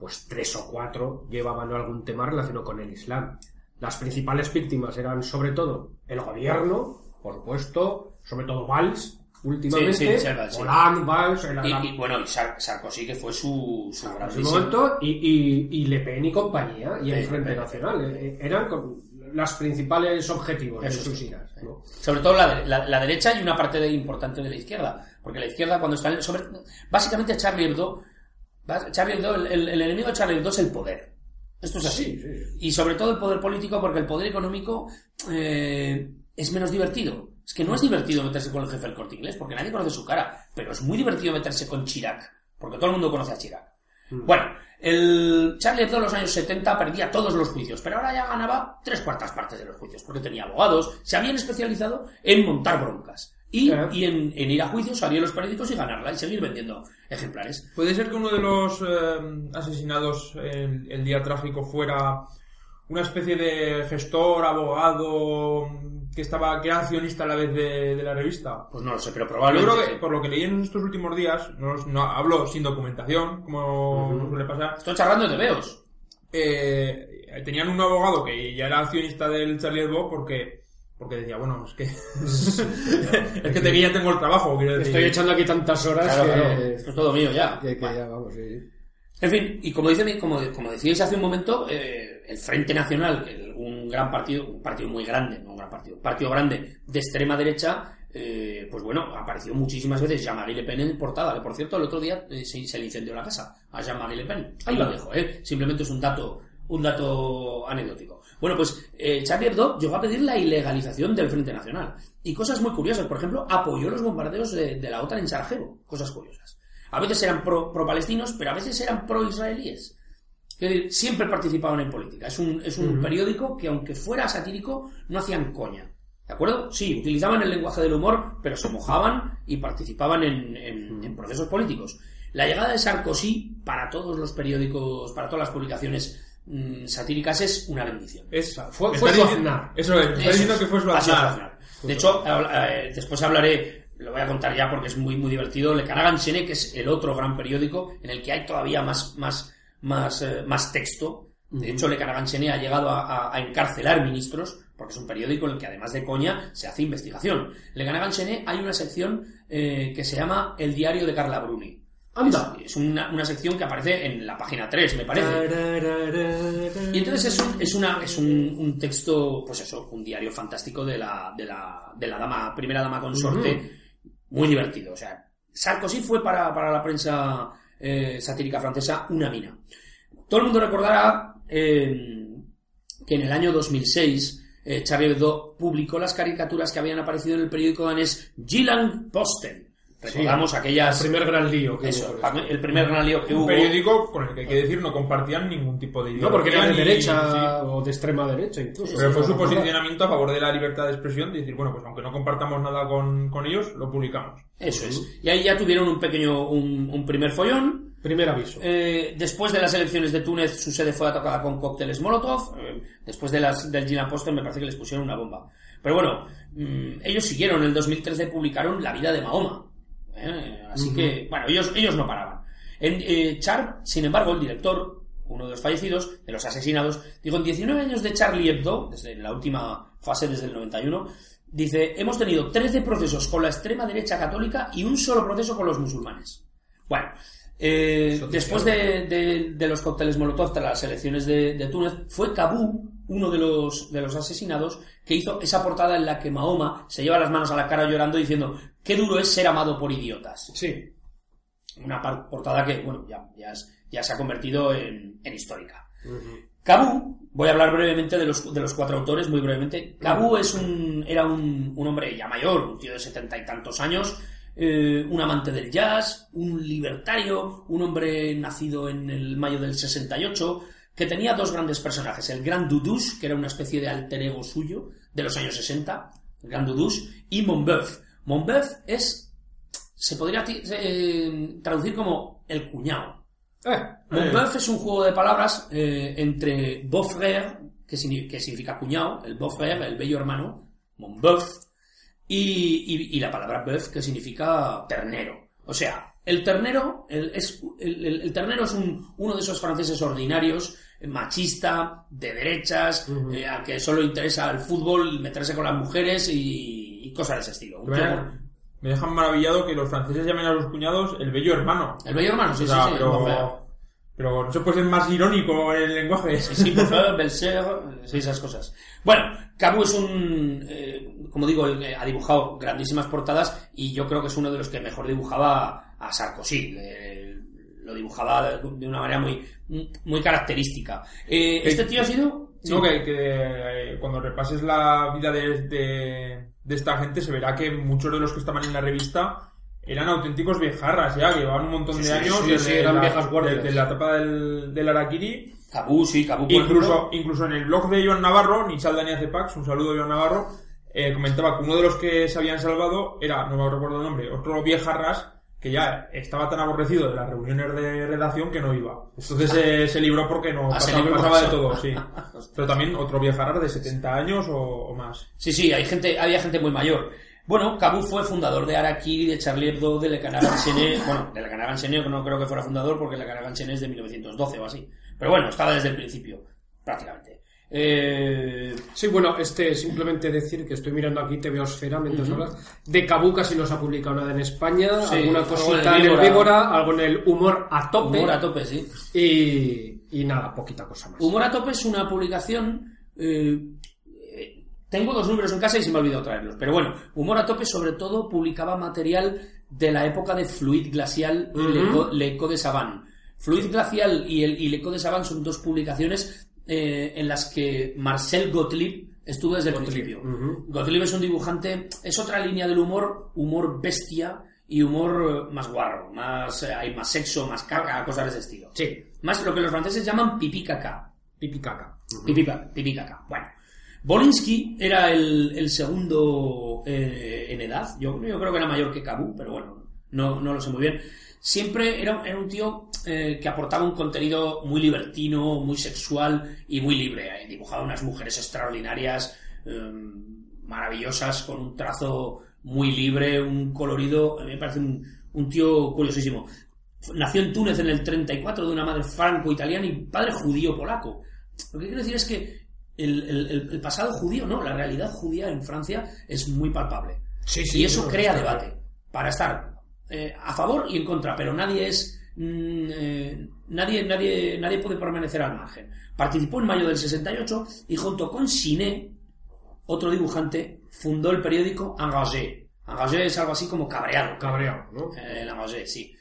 pues tres o cuatro llevaban algún tema relacionado con el Islam. Las principales víctimas eran sobre todo el gobierno, por supuesto, sobre todo Valls, últimamente, Sí, sí, sí. Hollande, Valls, era Y, y, bueno, y Sarkozy, que fue su, su grandísimo- momento, y, y, y Le Pen y compañía, y el Frente. Nacional, eh, eh, eran con- los principales objetivos de sus iras. ¿no? Sobre todo la, la- la derecha y una parte de- importante de la izquierda. Porque la izquierda, cuando está en- sobre Básicamente, Charlie Hebdo. Charlie Hebdo el, el- el enemigo de Charlie Hebdo es el poder. Esto es así. Sí, sí, sí. Y sobre todo el poder político, porque el poder económico eh, es menos divertido. Es que no es divertido meterse con el jefe del corte inglés, porque nadie conoce su cara. Pero es muy divertido meterse con Chirac, porque todo el mundo conoce a Chirac. Bueno, el Charlie Hebdo en los años 70 perdía todos los juicios, pero ahora ya ganaba tres cuartas partes de los juicios, porque tenía abogados, se habían especializado en montar broncas. Y, y en, en ir a juicios, salir en los periódicos y ganarla y seguir vendiendo ejemplares. Puede ser que uno de los eh, asesinados el, el día trágico fuera una especie de gestor, abogado, que estaba, que era accionista a la vez de, de la revista. Pues no lo sé, pero Yo probablemente. creo que, sí. por lo que leí en estos últimos días, no, no hablo sin documentación, como suele pasar, Estoy charlando de veos. eh, tenían un abogado que ya era accionista del Charlie Hebdo porque, porque decía, bueno, es que, es que te- que ya tengo el trabajo, quiero decir. Estoy echando aquí tantas horas Claro, que, claro, esto es todo mío ya. que- que ya vamos, sí. En fin, y como, dice, mi- como, como decíais hace un momento, eh, el Frente Nacional, un gran partido, un partido muy grande, no un gran partido, un partido grande de extrema derecha, eh, pues bueno, apareció muchísimas veces Jean-Marie Le Pen en portada, que por cierto el otro día eh, se, se le incendió la casa a Jean-Marie Le Pen. Ahí lo dejo, ¿eh? Simplemente es un dato, un dato anecdótico. Bueno, pues eh, Charlie Hebdo llegó a pedir la ilegalización del Frente Nacional. Y cosas muy curiosas, por ejemplo, apoyó los bombardeos de, de la OTAN en Sarajevo. Cosas curiosas. A veces eran pro- pro-palestinos, pero a veces eran pro-israelíes. Es decir, siempre participaban en política. Es un, es un periódico que, aunque fuera satírico, no hacían coña. ¿De acuerdo? Sí, utilizaban el lenguaje del humor, pero se mojaban y participaban en, en- en procesos políticos. La llegada de Sarkozy para todos los periódicos, para todas las publicaciones mm, satíricas es una bendición. Es, Fue- me fue está su diciendo- Aznar. Eso es, está diciendo que fue su Aznar. De hecho, eh, después hablaré, lo voy a contar ya porque es muy, muy divertido, Le Canagan Sene, que es el otro gran periódico en el que hay todavía más, más, más, eh, más texto. De hecho, Le Canagan Sene ha llegado a, a- a encarcelar ministros, porque es un periódico en el que además de coña se hace investigación. Le Canagan Sene hay una sección eh, que se llama El diario de Carla Bruni. Anda. Es, es una, una sección que aparece en la página 3, me parece. Y entonces es un, es una, es un, un texto, pues eso, un diario fantástico de la, de la, de la dama, primera dama consorte, muy divertido. O sea, Sarkozy fue para, para la prensa eh, satírica francesa una mina. Todo el mundo recordará eh, que en el año 2006 eh, Charlie Hebdo publicó las caricaturas que habían aparecido en el periódico danés Jylland Posten. Recordamos aquellas... El primer gran lío que eso, hubo con eso. el primer gran lío que Un hubo. periódico con el que hay que decir no compartían ningún tipo de No, porque era de ideología derecha sí. o de extrema derecha incluso. Pero fue Sí, su posicionamiento a favor de la libertad de expresión, de decir, bueno, pues aunque no compartamos nada con, con ellos, lo publicamos. Eso es. Y ahí ya tuvieron un pequeño, un, un primer follón. Primer aviso. Eh, después de las elecciones de Túnez, su sede fue atacada con cócteles Molotov. Eh, después de las del Gina Poster, me parece que les pusieron una bomba. Pero bueno, mm, ellos siguieron. En el 2013 publicaron La vida de Mahoma. Eh, así que, bueno, ellos, ellos no paraban. En, eh, Char, sin embargo, el director, uno de los fallecidos, de los asesinados, dijo, en 19 años de Charlie Hebdo, desde la última fase, desde el 91, dice, hemos tenido 13 procesos con la extrema derecha católica y un solo proceso con los musulmanes. Bueno, eh, después de, de- de los cócteles Molotov tras las elecciones de, de Túnez, fue Kabú, uno de los, de los asesinados, que hizo esa portada en la que Mahoma se lleva las manos a la cara llorando diciendo, qué duro es ser amado por idiotas. Sí. Una portada que, bueno, ya, ya, es- ya se ha convertido en, en histórica. Kabú, voy a hablar brevemente de los, de los cuatro autores, muy brevemente. Kabú es un, era un, un hombre ya mayor, un tío de setenta y tantos años, eh, un amante del jazz, un libertario, un hombre nacido en el mayo del 68, que tenía dos grandes personajes, el Gran Dudouche, que era una especie de alter ego suyo de los años 60, el Gran Dudouche, y Monbeuf. Monbeuf es, se podría eh, traducir como el cuñado. Eh, Monbeuf es un juego de palabras eh, entre beau-frère, que, signi- que significa cuñado, el beau-frère, el bello hermano, Monbeuf, y, y- y la palabra bœuf, que significa ternero. O sea, El ternero el, es, el, el- el ternero es un- uno de esos franceses ordinarios, eh, machista, de derechas, eh, al que solo interesa el fútbol, meterse con las mujeres y, y cosas de ese estilo. Un Me dejan- maravillado que los franceses llamen a sus cuñados el bello hermano. El bello hermano, sí, O sea, sí, sí. pero, no, pero no se puede ser más irónico en el lenguaje. Sí, por favor, Belser, sí, esas cosas. Bueno, Camus es un, eh, como digo, ha dibujado grandísimas portadas y yo creo que es uno de los que mejor dibujaba a Sarkozy. Lo dibujaba de una manera muy, muy característica. Eh, este tío ha sido... sí. No, que, que, eh, cuando repases la vida de, de, de esta gente se verá que muchos de los que estaban en la revista eran auténticos viejarras ya, que llevaban un montón de sí, años sí, desde eran la, viejas guardias. desde la etapa del, del Araquiri. Cabú, sí, Cabú. Incluso, incluso en el blog de Joan Navarro, Nichal Daniel Cepax, un saludo Joan Navarro, eh, comentaba que uno de los que se habían salvado era, no me recuerdo el nombre, otro viejarras que ya estaba tan aborrecido de las reuniones de redacción que no iba. Entonces eh, se libró porque no Ah, pasaba, libró pasaba de por todo, sí. Pero también otro viejarras de 70 años o, o más. Sí, sí, hay gente, había gente muy mayor. Bueno, Cabú fue fundador de Araquiri, de Charlie Hebdo, de Le Canard Enchaîné. Bueno, de Le Canard Enchaîné no creo que fuera fundador porque Le Canard Enchaîné es de 1912 o así. Pero bueno, estaba desde el principio, prácticamente. Eh, Sí, bueno, este simplemente decir que estoy mirando aquí TVosfera mientras hablas. De Cabú casi nos ha publicado nada en España, Sí, alguna cosita en el Víbora. Víbora, algo en el humor a tope. humor a tope, sí. Y, y nada, poquita cosa más. Humor a tope es una publicación. eh, tengo dos números en casa y se me ha olvidado traerlos. Pero bueno, Humor a tope sobre todo publicaba material de la época de Fluid Glacial y L'Eco- L'Eco de Savant. Fluid Glacial y, el, y L'Eco de Savant son dos publicaciones eh, en las que Marcel Gottlieb estuvo desde el principio. Gottlieb es un dibujante, es otra línea del humor, humor bestia y humor eh, más guarro, más, eh, hay más sexo, más caca, cosas de ese estilo. Sí, Más lo que los franceses llaman pipí caca. pipi caca. Pipí, pipí caca. Bueno. Bolinsky era el, el segundo eh, en edad. Yo, yo creo que era mayor que Cabu, pero bueno, no, no lo sé muy bien. Siempre era, era un tío eh, que aportaba un contenido muy libertino, muy sexual y muy libre. eh. Dibujaba unas mujeres extraordinarias, eh, maravillosas, con un trazo muy libre, un colorido. A mí me parece un, un tío curiosísimo. Nació en Túnez en el 34 de una madre franco-italiana y padre judío-polaco. Lo que quiero decir es que el, el- el- el pasado judío, no, la realidad judía en Francia es muy palpable. Sí, y eso no, crea debate para estar eh, a favor y en contra, pero nadie es eh, nadie, nadie, nadie puede permanecer al margen. Participó en mayo del 68 y junto con Siné, otro dibujante, fundó el periódico Engagé. Engagé es algo así como cabreado. Cabreado, ¿no? Eh, el Engagé, sí.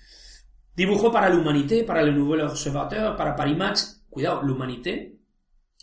Dibujó para l'Humanité, para Le Nouvel Observateur, para Paris Match. Cuidado, l'Humanité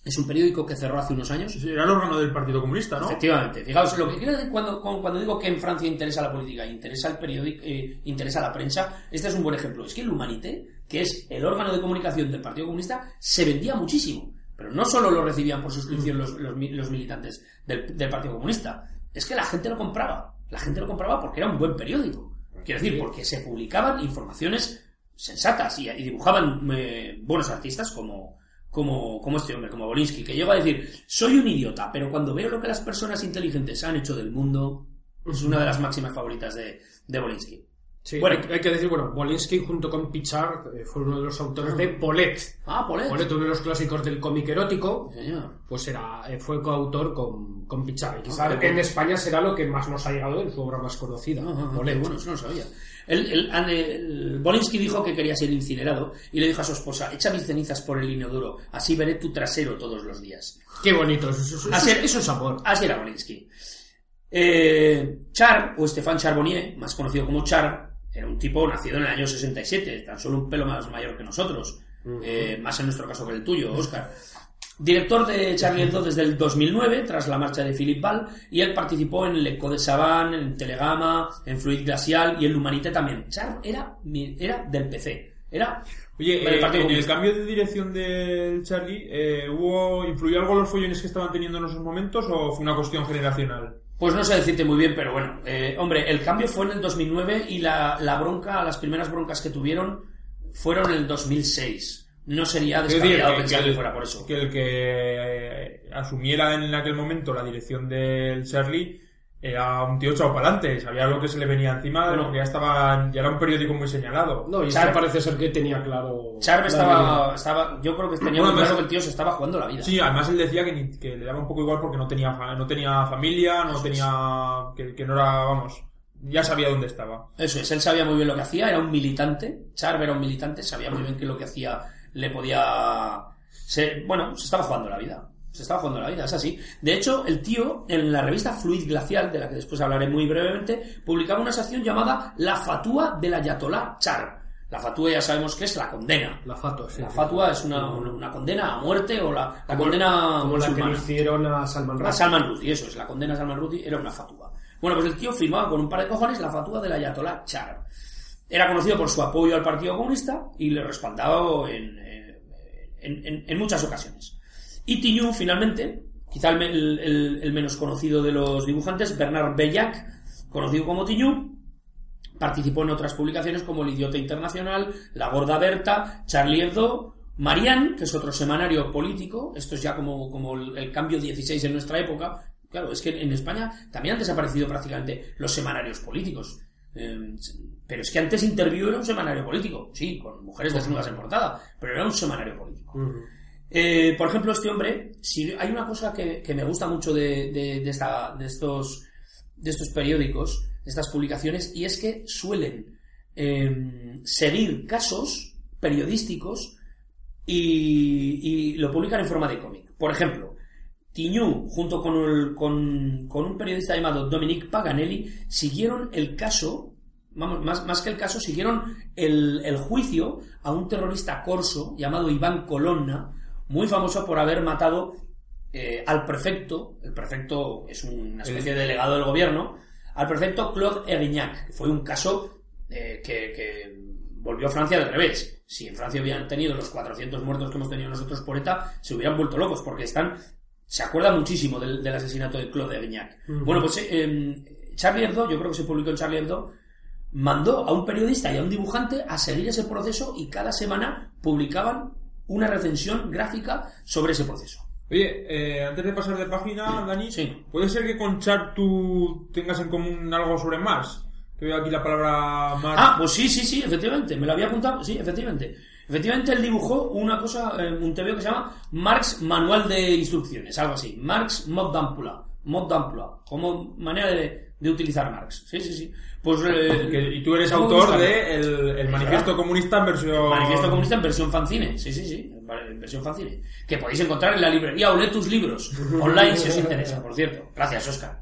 es un periódico que cerró hace unos años. Sí, Era el órgano del Partido Comunista, ¿no? Efectivamente. Fijaos, lo que quiero decir cuando, cuando, digo que en Francia interesa la política, interesa el periódico, eh, interesa la prensa, este es un buen ejemplo. Es que l'Humanité, que es el órgano de comunicación del Partido Comunista, se vendía muchísimo. Pero no solo lo recibían por suscripción los, los, mi- los militantes del, del Partido Comunista, es que la gente lo compraba. La gente lo compraba porque era un buen periódico. Quiero decir, porque se publicaban informaciones sensatas y, y dibujaban eh, buenos artistas como, como, como este hombre, como Bolinsky, que llegó a decir, soy un idiota, pero cuando veo lo que las personas inteligentes han hecho del mundo, es una de las máximas favoritas de, de Bolinsky. Sí, Bueno. hay, hay que decir, bueno, Bolinsky junto con Pichard eh, fue uno de los autores de Polet. Ah, Polet. Polet, uno de los clásicos del cómic erótico, Señor. pues era, eh, fue coautor con, con Pichard. Y quizá Ah, en bueno. España será lo que más nos ha llegado en su obra más conocida. Ah, ah, Polet. bueno, eso no lo sabía. El, el- el- el- Bolinsky dijo que quería ser incinerado y le dijo a su esposa, echa mis cenizas por el inodoro, así veré tu trasero todos los días. Qué bonito, eso, eso- Así- eso es amor. Así era Bolinsky. Eh, Char, o Stéphane Charbonnier, más conocido como Char, era un tipo nacido en el año 67, tan solo un pelo más mayor que nosotros, eh, más en nuestro caso que el tuyo, Oscar. Director de Charlie Hebdo desde el 2009, tras la marcha de Philippe Ball, y él participó en L'Eco de Savant, en Telegama, en Fluid Glacial y en L'Humanité también. Char era, era del PC, era Oye, eh, el Comunista. cambio de dirección del Charlie, eh, ¿hubo, ¿influyó algo los follones que estaban teniendo en esos momentos o fue una cuestión generacional? Pues no sé decirte muy bien, pero bueno, eh, hombre, el cambio fue en el 2009 y la, la bronca, las primeras broncas que tuvieron fueron en el 2006. No sería descabellado que, pensar que que, el, fuera por eso. que el que asumiera en aquel momento la dirección del Charlie era un tío echado para adelante, sabía lo que se le venía encima, de lo que ya estaba, ya era un periódico muy señalado. No, y Char- parece ser que tenía claro. Charb la estaba, estaba. Yo creo que tenía Bueno, muy claro además- que el tío se estaba jugando la vida. Sí, además él decía que, ni- que le daba un poco igual porque no tenía, fa- no tenía familia, no tenía, que, que no era, vamos, ya sabía dónde estaba. Eso es, él sabía muy bien lo que hacía, era un militante, Charb era un militante, sabía muy bien que lo que hacía le podía... se- bueno, se estaba jugando la vida, se estaba jugando la vida, es así. De hecho, el tío, en la revista Fluid Glacial, de la que después hablaré muy brevemente, publicaba una sección llamada La Fatúa del Ayatolá Charb. La Fatúa ya sabemos que es la condena. La fato, sí. La sí. fatua es una, una- condena a muerte o la, la condena Como la que le hicieron a Salman A Rushdie. Salman Rushdie, eso es, la condena a Salman Rushdie era una fatúa. Bueno, pues el tío firmaba con un par de cojones la fatúa del Ayatollah Char. Era conocido por su apoyo al Partido Comunista y le respaldaba en, en, en- muchas ocasiones. Y Tiñú, finalmente, quizá el, el- el- menos conocido de los dibujantes, Bernard Bellac, conocido como Tiñú, participó en otras publicaciones como El Idiota Internacional, La Gorda Berta, Charlie Hebdo, Marianne, que es otro semanario político, esto es ya como, como el, el cambio 16 en nuestra época. Claro, es que en España también han desaparecido prácticamente los semanarios políticos. Eh, pero es que antes Interview era un semanario político, sí, con mujeres desnudas en portada, pero era un semanario político. Eh, por ejemplo, este hombre, si hay una cosa que, que me gusta mucho de, de- de esta- de estos, de estos periódicos, de estas publicaciones, y es que suelen eh, seguir casos periodísticos y, y lo publican en forma de cómic. Por ejemplo, Tiñú, junto con, el- con- con un periodista llamado Dominique Paganelli, siguieron el caso, vamos, más, más que el caso, siguieron el, el juicio a un terrorista corso llamado Iván Colonna, muy famoso por haber matado eh, al prefecto, el prefecto es una especie de delegado del gobierno, al prefecto Claude Erignac. Fue un caso eh, que, que volvió a Francia del revés. Si en Francia hubieran tenido los 400 muertos que hemos tenido nosotros por ETA, se hubieran vuelto locos, porque están se acuerda muchísimo del, del asesinato de Claude Erignac. Bueno, pues eh, em, Charlie Hebdo, yo creo que se publicó en Charlie Hebdo, mandó a un periodista y a un dibujante a seguir ese proceso y cada semana publicaban una recensión gráfica sobre ese proceso. Oye, eh, antes de pasar de página, Dani, Sí. ¿puede ser que con Char tú tengas en común algo sobre Mars? Que veo aquí la palabra Mars. Ah, pues sí, sí, sí, efectivamente, me lo había apuntado, sí, efectivamente. Efectivamente, él dibujó una cosa, eh, un TVO que se llama Marx Manual de Instrucciones, algo así. Marx Mode d'Emploi, Mode d'Emploi, como manera de, de utilizar Marx. Sí, sí, sí. Pues, eh, Que- y tú eres ¿cómo autor de el, el Manifiesto Comunista en versión... Manifiesto Comunista en versión fanzine, sí, sí, sí, en versión fanzine. Que podéis encontrar en la librería o lee tus libros, online si os interesa, por cierto. Gracias, Oscar.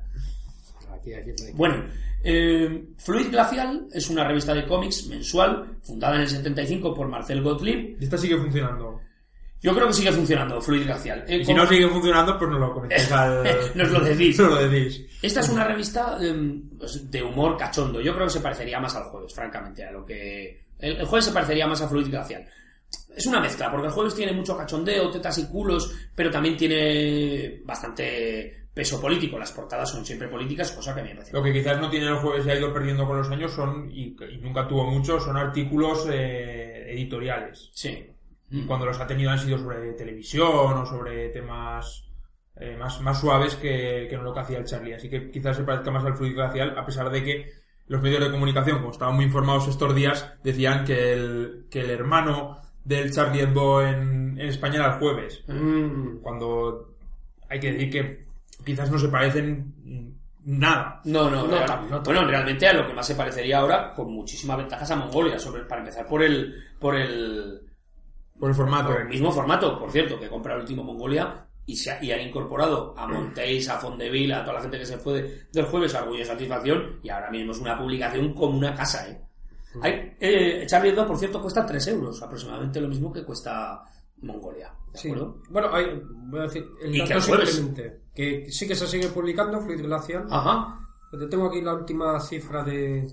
Aquí, aquí, aquí. Bueno, eh, Fluid Glacial es una revista de cómics mensual, fundada en el 75 por Marcel Gottlieb. Y esta sigue funcionando. Yo creo que sigue funcionando, Fluid Glacial. Eh, Y si no sigue funcionando, pues nos lo comentáis al... Nos lo decís. Nos lo decís. Esta es una revista eh, pues, de humor cachondo. Yo creo que se parecería más al jueves, francamente, a lo que... El, el jueves se parecería más a Fluid Glacial. Es una mezcla, porque el jueves tiene mucho cachondeo, tetas y culos, pero también tiene bastante peso político. Las portadas son siempre políticas, cosa que a mí me parece. Lo que quizás no tiene el jueves y ha ido perdiendo con los años son, y, y nunca tuvo mucho, son artículos eh, editoriales. Sí. Y cuando los ha tenido han sido sobre televisión o sobre temas eh, más, más suaves que, que no lo que hacía el Charlie. Así que quizás se parezca más al fluido glacial, a pesar de que los medios de comunicación, como estaban muy informados estos días, decían que el, que el hermano del Charlie Hebdo en, en España era el jueves. Mm, Cuando hay que decir que quizás no se parecen nada. No, no, No real- tan, no tan. bueno, realmente a lo que más se parecería ahora, con muchísimas ventajas a Mongolia, sobre, para empezar por el, por el, Por el formato. por el mismo formato, por cierto, que compra el último Mongolia y, se ha- y han incorporado a Montéis, a Fondeville, a toda la gente que se fue de- del jueves a Orgullo y Satisfacción, y ahora mismo es una publicación como una casa, ¿eh? Hay, eh, Charlie Hebdo, por cierto, cuesta 3 euros, aproximadamente lo mismo que cuesta Mongolia, ¿de sí. acuerdo? Bueno, hay, voy a decir, el Y dato que simplemente, que sí que se sigue publicando, Fluid Glacial. Ajá. Te tengo aquí la última cifra de...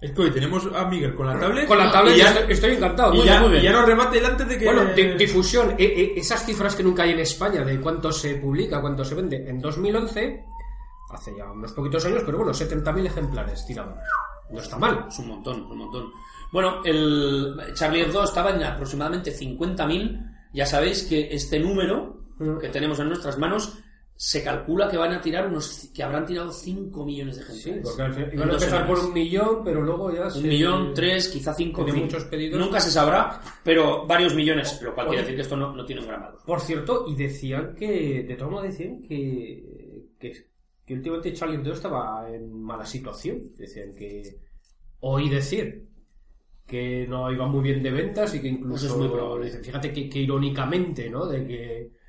Es que hoy tenemos a Miguel con la tablet. Con la tablet y ya, estoy, estoy encantado. y Muy ya, bien, muy y bien. ya nos remate el antes de que. Bueno, di- difusión, e- e- esas cifras que nunca hay en España de cuánto se publica, cuánto se vende. En 2011, hace ya unos poquitos años, pero bueno, 70.000 ejemplares tirados. No está mal. Es un montón, es un montón. Bueno, el Charlie Hebdo estaba en aproximadamente 50.000. Ya sabéis que este número Mm. que tenemos en nuestras manos se calcula que van a tirar unos que habrán tirado 5 millones de gente. Sí, porque al final En iban a empezar por un millón, pero luego ya Un millón, tres, quizá cinco. Fin. muchos pedidos. Nunca se sabrá, pero varios millones, lo cual quiere decir que esto no, no tiene un gran valor. Por cierto, y decían que, de todos modos decían que, que, que últimamente Charlie estaba en mala situación. Decían que, oí decir, que no iba muy bien de ventas y que incluso, Pues es muy probable. fíjate que, que irónicamente, ¿no? De que,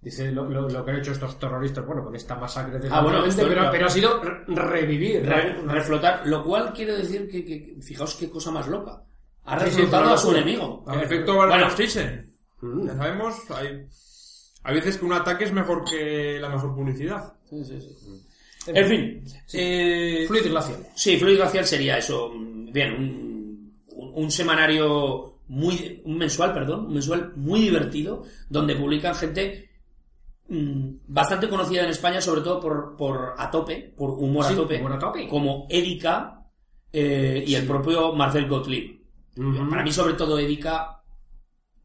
dice lo, lo- lo que han hecho estos terroristas, bueno, con esta masacre de Ah, bueno, esto- pero, pero ha sido re- revivir, Re- ¿no? reflotar, lo cual quiere decir que, que- fijaos qué cosa más loca. Ha Sí, sí, reflotado a su enemigo. El efecto Bueno. Mm. Ya sabemos, hay, hay veces que un ataque es mejor que la mejor publicidad. Sí, sí, sí. En fin, eh, Fluid glacial. Sí, Fluid Glacial sería eso. Bien, un, un- un semanario muy. un mensual, perdón, un mensual muy divertido, donde publican gente bastante conocida en España, sobre todo por, por a tope, por humor Sí, a tope, humor a tope. como Erika eh, y el propio Marcel Gottlieb. Para mí, sobre todo, Edica,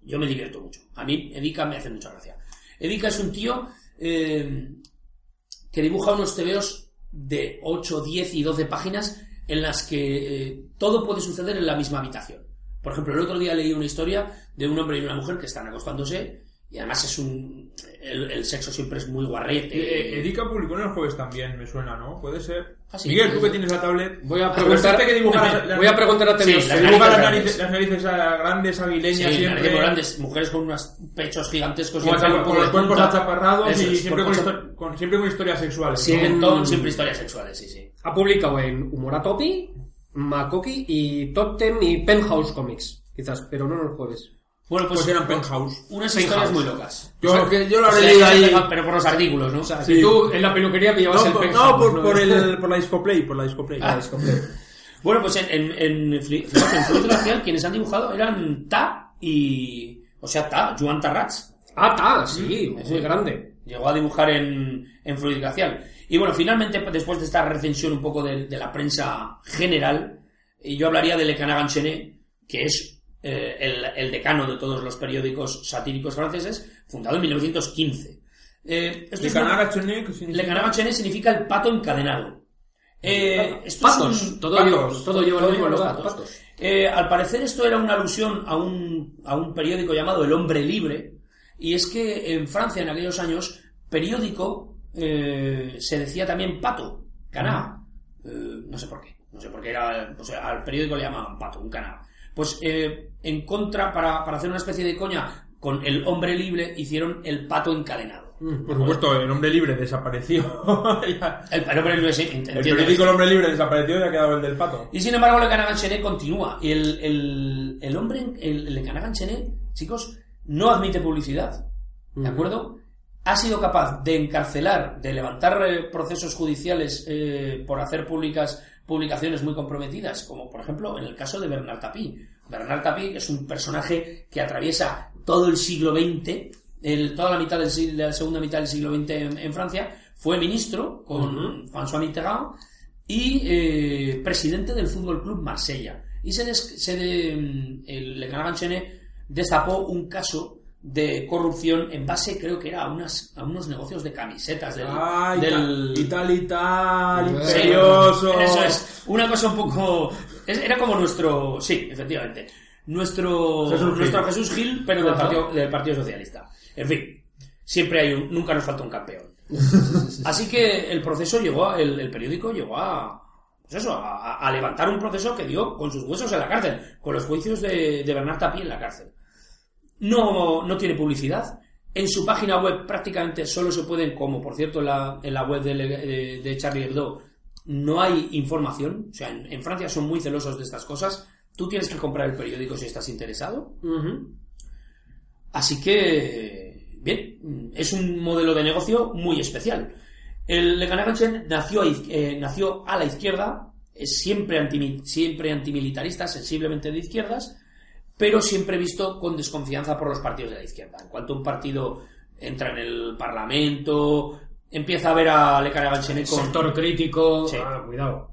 yo me divierto mucho. A mí, Edica me hace mucha gracia. Edica es un tío eh, que dibuja unos tebeos de 8, 10 y 12 páginas en las que eh, todo puede suceder en la misma habitación. Por ejemplo, el otro día leí una historia de un hombre y una mujer que están acostándose y además es un... El, el sexo siempre es muy guarrete. Eh, Erika publicó en el jueves también, me suena, ¿no? Puede ser. Ah, sí, Miguel, tú que tienes la tablet. Voy a Ah, preguntar, este que dibuja las- las- voy a preguntar a Sí, Teos. las las narices narices, las narices grandes, aguileñas, Sí, siempre. narices muy grandes, mujeres con unos pechos gigantescos y Con, el con los cuerpos achaparrados Eso y siempre con, con- siempre con historias sexuales. Sí. Siempre, En- todo- siempre historias sexuales, sí, sí. Ha publicado en Humoratopi, Makoki y Totem y Penthouse Comics, quizás, pero no los jueves. Bueno, pues, Pues eran penthouse. unas Penthouse. historias muy locas. Yo, que yo lo habré leído ahí. Pero por los artículos, ¿no? O sea, Sí. si tú en la peluquería pillabas No, el por, Penthouse. no, por, por el, por la discoplay, por la discoplay. Ah, Bueno, pues en, en, en, en Glacial quienes han dibujado eran Ta y... O sea, Ta, Joan Tarrats. Ah, está, sí, Sí. muy grande. Llegó a dibujar en, en Fluid Glacial. Y bueno, finalmente, pues, después de esta recensión un poco de, de la prensa general, eh, yo hablaría de Le Canagan Chenet, que es eh, el, el decano de todos los periódicos satíricos franceses, fundado en 1915. Eh, esto Le es una- Chenet, ¿qué significa? Chenet el pato encadenado. Eh, es Patos, un- todo, patos, lleva, todo lleva el todo mismo los lugar, patos. patos. Eh, al parecer esto era una alusión a un, a un periódico llamado El Hombre Libre, y es que en Francia en aquellos años, periódico eh, se decía también pato, caná. Eh, no sé por qué, no sé por qué era, o sea, al periódico le llamaban pato, un caná. Pues eh, en contra, para, para hacer una especie de coña con El Hombre Libre, hicieron el pato encadenado. Por supuesto, el hombre libre desapareció. El, el Hombre Libre, sí, el periódico El hombre libre desapareció y ha quedado el del pato. Y sin embargo, Le Canagan Chenet continúa. Y el, el, el hombre, el, Le Canagan Chenet, chicos, no admite publicidad. ¿De acuerdo? Ha sido capaz de encarcelar, de levantar eh, procesos judiciales eh, por hacer públicas publicaciones muy comprometidas, como por ejemplo en el caso de Bernard Tapie. Bernard Tapie es un personaje que atraviesa todo el siglo XX, el- toda la mitad del siglo, la segunda mitad del siglo XX en, en Francia, fue ministro con François Mitterrand y eh, presidente del Fútbol Club Marsella. Y se, des- se de- mm, el Le destapó un caso de corrupción en base, creo que era a, unas, a unos negocios de camisetas del, Ay, del- y tal y tal, Sí, imperioso. eso es, una cosa un poco... es- Era como nuestro... Sí, efectivamente. Nuestro Jesús Gil. nuestro Jesús Gil, pero del partido, del partido Socialista. En fin, siempre hay un... Nunca nos falta un campeón. Así que el proceso llegó, a- el, el periódico llegó a... Pues eso, a, a levantar un proceso que dio con sus huesos en la cárcel, con los juicios de, de Bernard Tapie en la cárcel. No, no tiene publicidad. En su página web prácticamente solo se pueden, como por cierto en la, en la web de, de- de Charlie Hebdo, no hay información. O sea, en, en Francia son muy celosos de estas cosas. Tú tienes que comprar el periódico si estás interesado. Así que, bien, es un modelo de negocio muy especial. El Le nació, eh, nació a la izquierda, es siempre, anti, siempre antimilitarista, sensiblemente de izquierdas, pero siempre visto con desconfianza por los partidos de la izquierda. En cuanto un partido entra en el Parlamento, empieza a ver a Le Canagan con... Sector crítico. Sí. Ah, cuidado.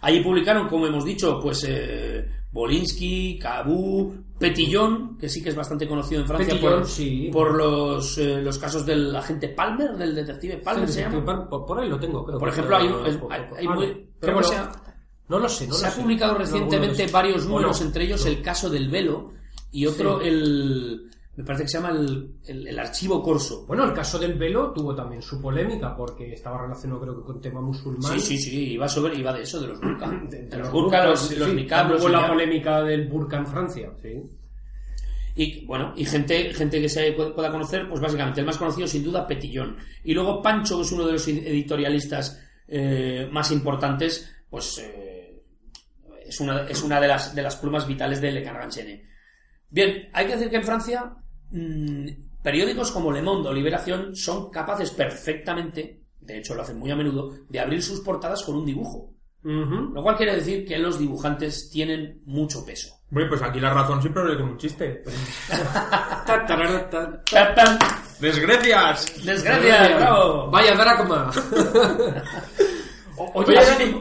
Allí publicaron, como hemos dicho, pues eh, Bolinsky, Cabú, Petillon, que sí que es bastante conocido en Francia Petillon, por, sí. por los, eh, los casos del agente Palmer, del detective Palmer se llama. Por, por ahí lo tengo, creo. Por ejemplo, hay, Ah, muy- no. creo que no lo sé, no se lo ha sé. publicado recientemente varios números, entre ellos el caso del velo y otro Sí. el... Me parece que se llama el, el- el archivo corso. Bueno, el caso del velo tuvo también su polémica porque estaba relacionado creo que con tema musulmán. Sí, sí, sí, iba, sobre, iba de eso, de los burka. De, los burka, los, los sí, niqab, cuando los hubo la hijab. polémica del burka en Francia, sí. Y bueno, y gente, gente que se pu- pueda conocer, pues básicamente el más conocido sin duda Petillón. Y luego Pancho, que es uno de los editorialistas eh, más importantes, pues eh, es una, es una de, las, de las plumas vitales de Le Carranchene. Bien, hay que decir que en Francia mm, periódicos como Le Monde o Liberación son capaces perfectamente, de hecho lo hacen muy a menudo, de abrir sus portadas con un dibujo. Lo cual quiere decir que los dibujantes tienen mucho peso. Bueno, pues aquí la razón siempre hablé con un chiste. ¡Desgracias! ¡Desgracia! ¡Bravo! Vaya dracma. Oye, Oye,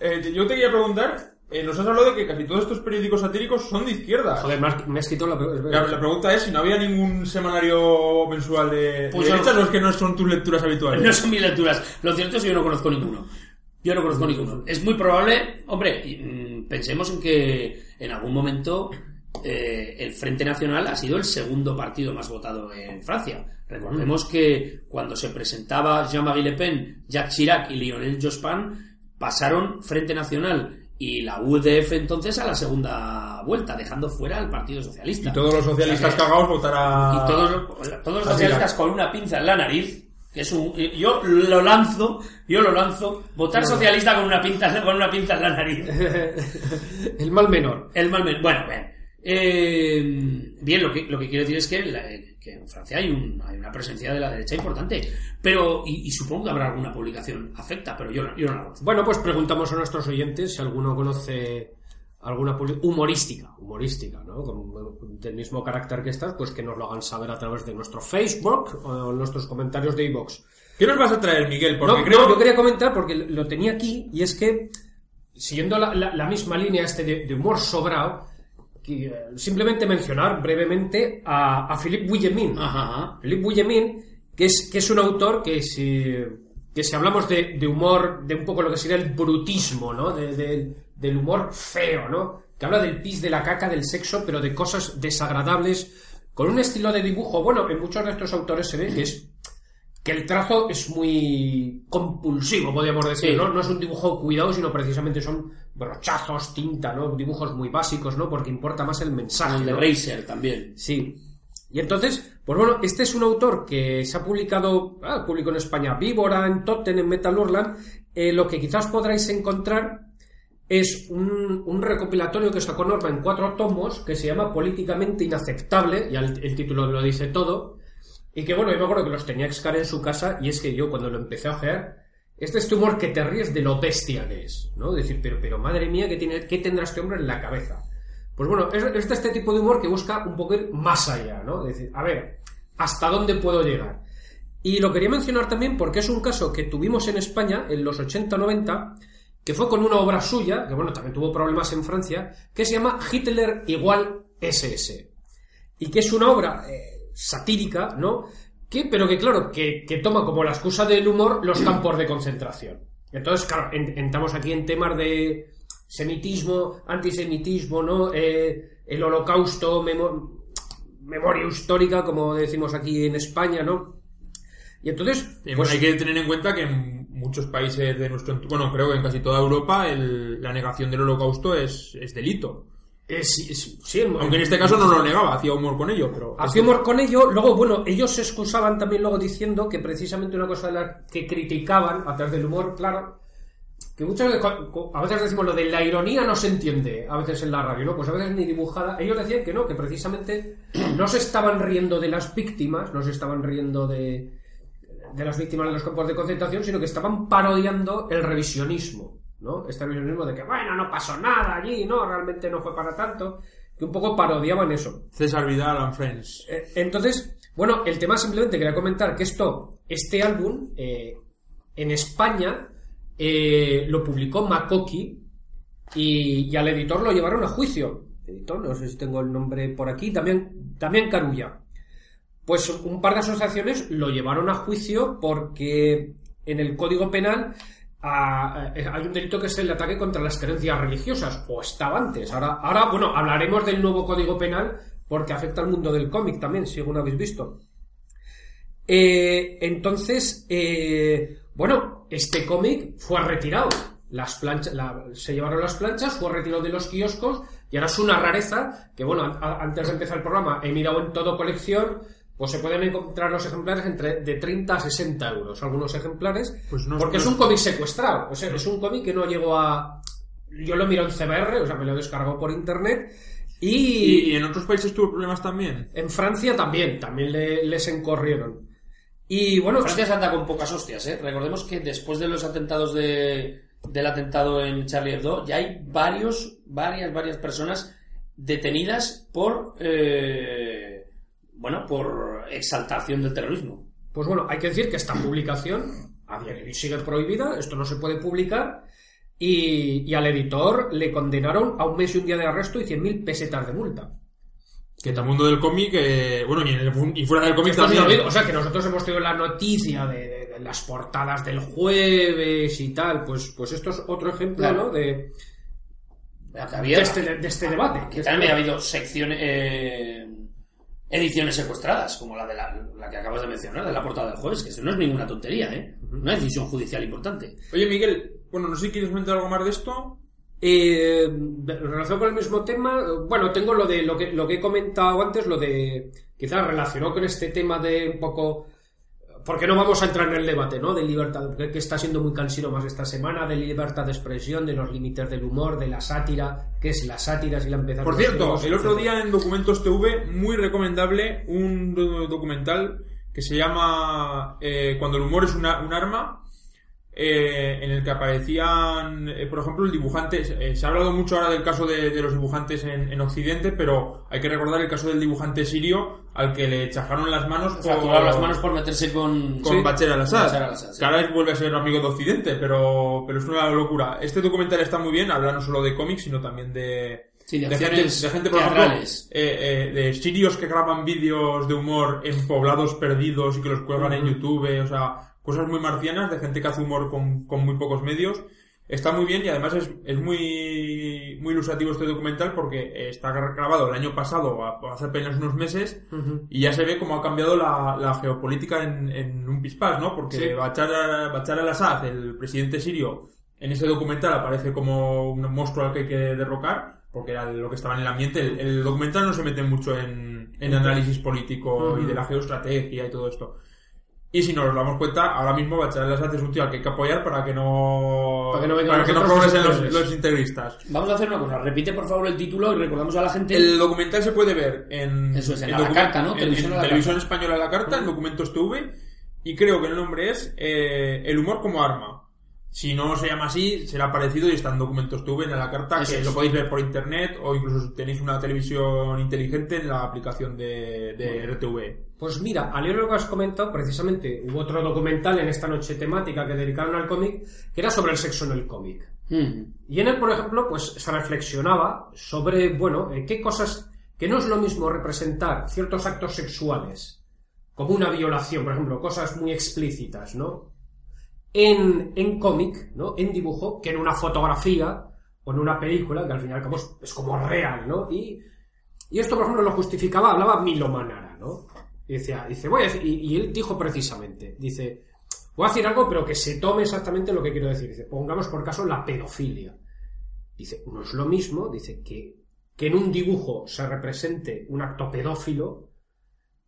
eh, yo te quería preguntar, eh, nos has hablado de que casi todos estos periódicos satíricos son de izquierda. Joder, me has, me has quitado la pregunta. Claro, la pregunta es si no había ningún semanario mensual de, Pues de no. derechas o es que no son tus lecturas habituales. No son mis lecturas. Lo cierto es que yo no conozco ninguno. Yo no conozco ninguno. Es muy probable, hombre, mm, pensemos en que en algún momento eh, el Frente Nacional ha sido el segundo partido más votado en Francia. Recordemos que cuando se presentaba Jean-Marie Le Pen, Jacques Chirac y Lionel Jospin, pasaron Frente Nacional y la UDF entonces a la segunda vuelta, dejando fuera al Partido Socialista. Y todos los socialistas cagados votarán y todos, todos los socialistas con una pinza en la nariz, que es un, yo lo lanzo, yo lo lanzo, votar socialista con una pinza, con una pinza en la nariz. El mal menor. El mal men- bueno, bien. Eh, bien, lo que, lo que quiero decir es que, la- que en Francia hay, un- hay una presencia de la derecha importante, pero, y, y supongo que habrá alguna publicación afecta, pero yo, no- yo no la conozco. Bueno, pues preguntamos a nuestros oyentes si alguno conoce alguna humorística, humorística, ¿no? Con- del mismo carácter que estas, pues que nos lo hagan saber a través de nuestro Facebook o en nuestros comentarios de iVoox. ¿Qué nos vas a traer, Miguel? Porque No, creo no, yo quería comentar porque lo tenía aquí y es que, siguiendo la, la- la misma línea este de, de humor sobrado, eh, simplemente mencionar brevemente a, a Philippe Guillemin. Philippe Guillemin, que es, que es un autor que si, que si hablamos de, de humor, de un poco lo que sería el brutismo, ¿no? De- de- del humor feo, ¿no? Que habla del pis, de la caca, del sexo, pero de cosas desagradables, con un estilo de dibujo, bueno, en muchos de estos autores se ve que es que el trazo es muy compulsivo, podríamos decir, Sí. ¿no? No es un dibujo cuidado, sino precisamente son brochazos, tinta, ¿no? Dibujos muy básicos, ¿no? Porque importa más el mensaje. El de ¿no? Racer también. Sí. Y entonces, pues bueno, este es un autor que se ha publicado, ah, publicó en España Víbora, en Totten, en Metal Urland. Eh, lo que quizás podráis encontrar es un, un recopilatorio que sacó Norma en cuatro tomos que se llama Políticamente Inaceptable, ya el, el título lo dice todo. Y que bueno, yo me acuerdo que los tenía Excar en su casa y es que yo cuando lo empecé a ojear, este es tu humor que te ríes de lo bestia que es, ¿no? Decir, pero, pero madre mía, ¿qué, tiene, ¿qué tendrá este hombre en la cabeza? Pues bueno, es, es este tipo de humor que busca un poco ir más allá, ¿no? Decir, a ver, ¿hasta dónde puedo llegar? Y lo quería mencionar también porque es un caso que tuvimos en España en los 80-90, que fue con una obra suya, que bueno, también tuvo problemas en Francia, que se llama Hitler igual SS. Y que es una obra eh, satírica, ¿no? Que, pero que claro, que, que toma como la excusa del humor los campos de concentración. Entonces, claro, en- entramos aquí en temas de semitismo, antisemitismo, ¿no? Eh, el holocausto, memo- memoria histórica, como decimos aquí en España, ¿no? Y entonces, Eh, pues, hay que tener en cuenta que en muchos países de nuestro entorno, bueno, creo que en casi toda Europa, el- la negación del holocausto es, es delito. Eh, sí, sí, sí, en- Aunque en este caso no lo negaba, hacía humor con ello, pero... Hacía humor con ello, luego, bueno, ellos se excusaban también luego diciendo que precisamente una cosa de la que criticaban a través del humor, claro, que muchas veces, a veces decimos lo de la ironía no se entiende, a veces en la radio, ¿no? Pues a veces ni dibujada. Ellos decían que no, que precisamente no se estaban riendo de las víctimas, no se estaban riendo de, de las víctimas de los campos de concentración, sino que estaban parodiando el revisionismo, ¿no? Este revisionismo de que, bueno, no pasó nada allí, ¿no? Realmente no fue para tanto, que un poco parodiaban eso. César Vidal and Friends. Eh, Entonces, bueno, el tema simplemente quería comentar que esto, este álbum, eh, en España, eh, lo publicó Makoki, y, y al editor lo llevaron a juicio. Editor, no sé si tengo el nombre por aquí, también, también Carulla. Pues un par de asociaciones lo llevaron a juicio porque en el Código Penal a- eh, hay un delito que es el ataque contra las creencias religiosas, o estaba antes. Ahora, ahora, bueno, hablaremos del nuevo Código Penal porque afecta al mundo del cómic también, según habéis visto. Eh, entonces, eh, bueno, este cómic fue retirado. Las planchas, la- se llevaron las planchas, fue retirado de los kioscos y ahora es una rareza que, bueno, antes de empezar el programa he mirado en todo colección, pues se pueden encontrar los ejemplares entre de 30 a 60 euros, algunos ejemplares, Pues no- porque no- es un cómic secuestrado, o sea, es un cómic que no llegó a... Yo lo miro en CBR, o sea, me lo descargó por internet ¿Y, y en otros países tuvo problemas también? en Francia también, también le- les encorrieron. Y bueno, Francia se anda con pocas hostias, ¿eh? Recordemos que después de los atentados de, del atentado en Charlie Hebdo, ya hay varios, varias, varias personas detenidas por, eh, bueno, por exaltación del terrorismo. pues bueno, hay que decir que esta publicación a día de hoy sigue prohibida, esto no se puede publicar, y, y al editor le condenaron a un mes y un día de arresto y 100.000 pesetas de multa. Que en el mundo del cómic, eh, bueno, y, en el- y fuera del cómic también. o sea que nosotros hemos tenido la noticia de, de- de las portadas del jueves y tal, pues, pues esto es otro ejemplo Claro. ¿no? de, Que había- de este, de este debate. que también ha habido secciones, eh, ediciones secuestradas, como la de la, la que acabas de mencionar, de la portada del jueves, que eso no es ninguna tontería, ¿eh? Una decisión judicial importante. Oye, Miguel, bueno, no sé si quieres comentar algo más de esto. Eh, relación con el mismo tema, bueno, tengo lo de lo que, lo que he comentado antes, lo de quizás relacionado con este tema de un poco porque no vamos a entrar en el debate, ¿no? De libertad, que, está siendo muy cansino más esta semana, de libertad de expresión, de los límites del humor, de la sátira, que es la sátira si la empezamos Por cierto, el otro día en Documentos TV, muy recomendable, un do- documental que se llama eh, Cuando el humor es una- un arma, eh, en el que aparecían, eh, por ejemplo, el dibujante. eh, se ha hablado mucho ahora del caso de, de los dibujantes en, en Occidente, pero hay que recordar el caso del dibujante sirio al que le chajaron las manos Fracturaron las manos por meterse con... con Sí. Bachar al-Assad. Sí. Que ahora vuelve a ser amigo de Occidente, pero, pero es una locura. Este documental está muy bien, habla no solo de cómics, sino también de, Sí, de de gente, de gente, por ejemplo, eh, eh, de sirios que graban vídeos de humor en poblados perdidos y que los cuelgan en YouTube, o sea, cosas muy marcianas de gente que hace humor con, con muy pocos medios. Está muy bien y además es, es muy, muy ilustrativo este documental porque está gra- grabado el año pasado, hace apenas unos meses, y ya se ve cómo ha cambiado la, la geopolítica en, en un pispás, ¿no? Porque Sí. Bachar, Bachar al-Assad, el presidente sirio, en ese documental aparece como un monstruo al que hay que derrocar, porque era lo que estaba en el ambiente. El, el documental no se mete mucho en, en análisis político y de la geoestrategia y todo esto. Y si nos damos cuenta, ahora mismo Bachar al-Assad es un tío al que hay que apoyar para que no, Para que no para que no progresen los, integristas. los integristas. Vamos a hacer una cosa. Repite, por favor, el título y recordamos a la gente... El documental se puede ver en, Eso es, en en A la Carta, ¿no? en- Televisión en a la televisión Carta. española a la carta, en documentos TV, y creo que el nombre es eh, El humor como arma. Si no se llama así, será parecido y está en documentos TV en la carta, que lo podéis ver por internet o incluso si tenéis una televisión inteligente en la aplicación de, de RTV. Pues mira, al hilo de lo que has comentado, precisamente hubo otro documental en esta noche temática que dedicaron al cómic, que era sobre el sexo en el cómic. Mm. Y en él, por ejemplo, pues se reflexionaba sobre, bueno, eh, qué cosas, que no es lo mismo representar ciertos actos sexuales, como una violación, por ejemplo, cosas muy explícitas, ¿no? En, en cómic, ¿no? En dibujo, que en una fotografía o en una película, que al fin y al cabo es, es como real, ¿no? Y, y esto, por ejemplo, lo justificaba, hablaba Milo Manara, ¿no? Y dice, y él dijo precisamente, dice, voy a decir algo, pero que se tome exactamente lo que quiero decir. Dice, pongamos por caso la pedofilia. Dice, no es lo mismo, dice, que, que en un dibujo se represente un acto pedófilo,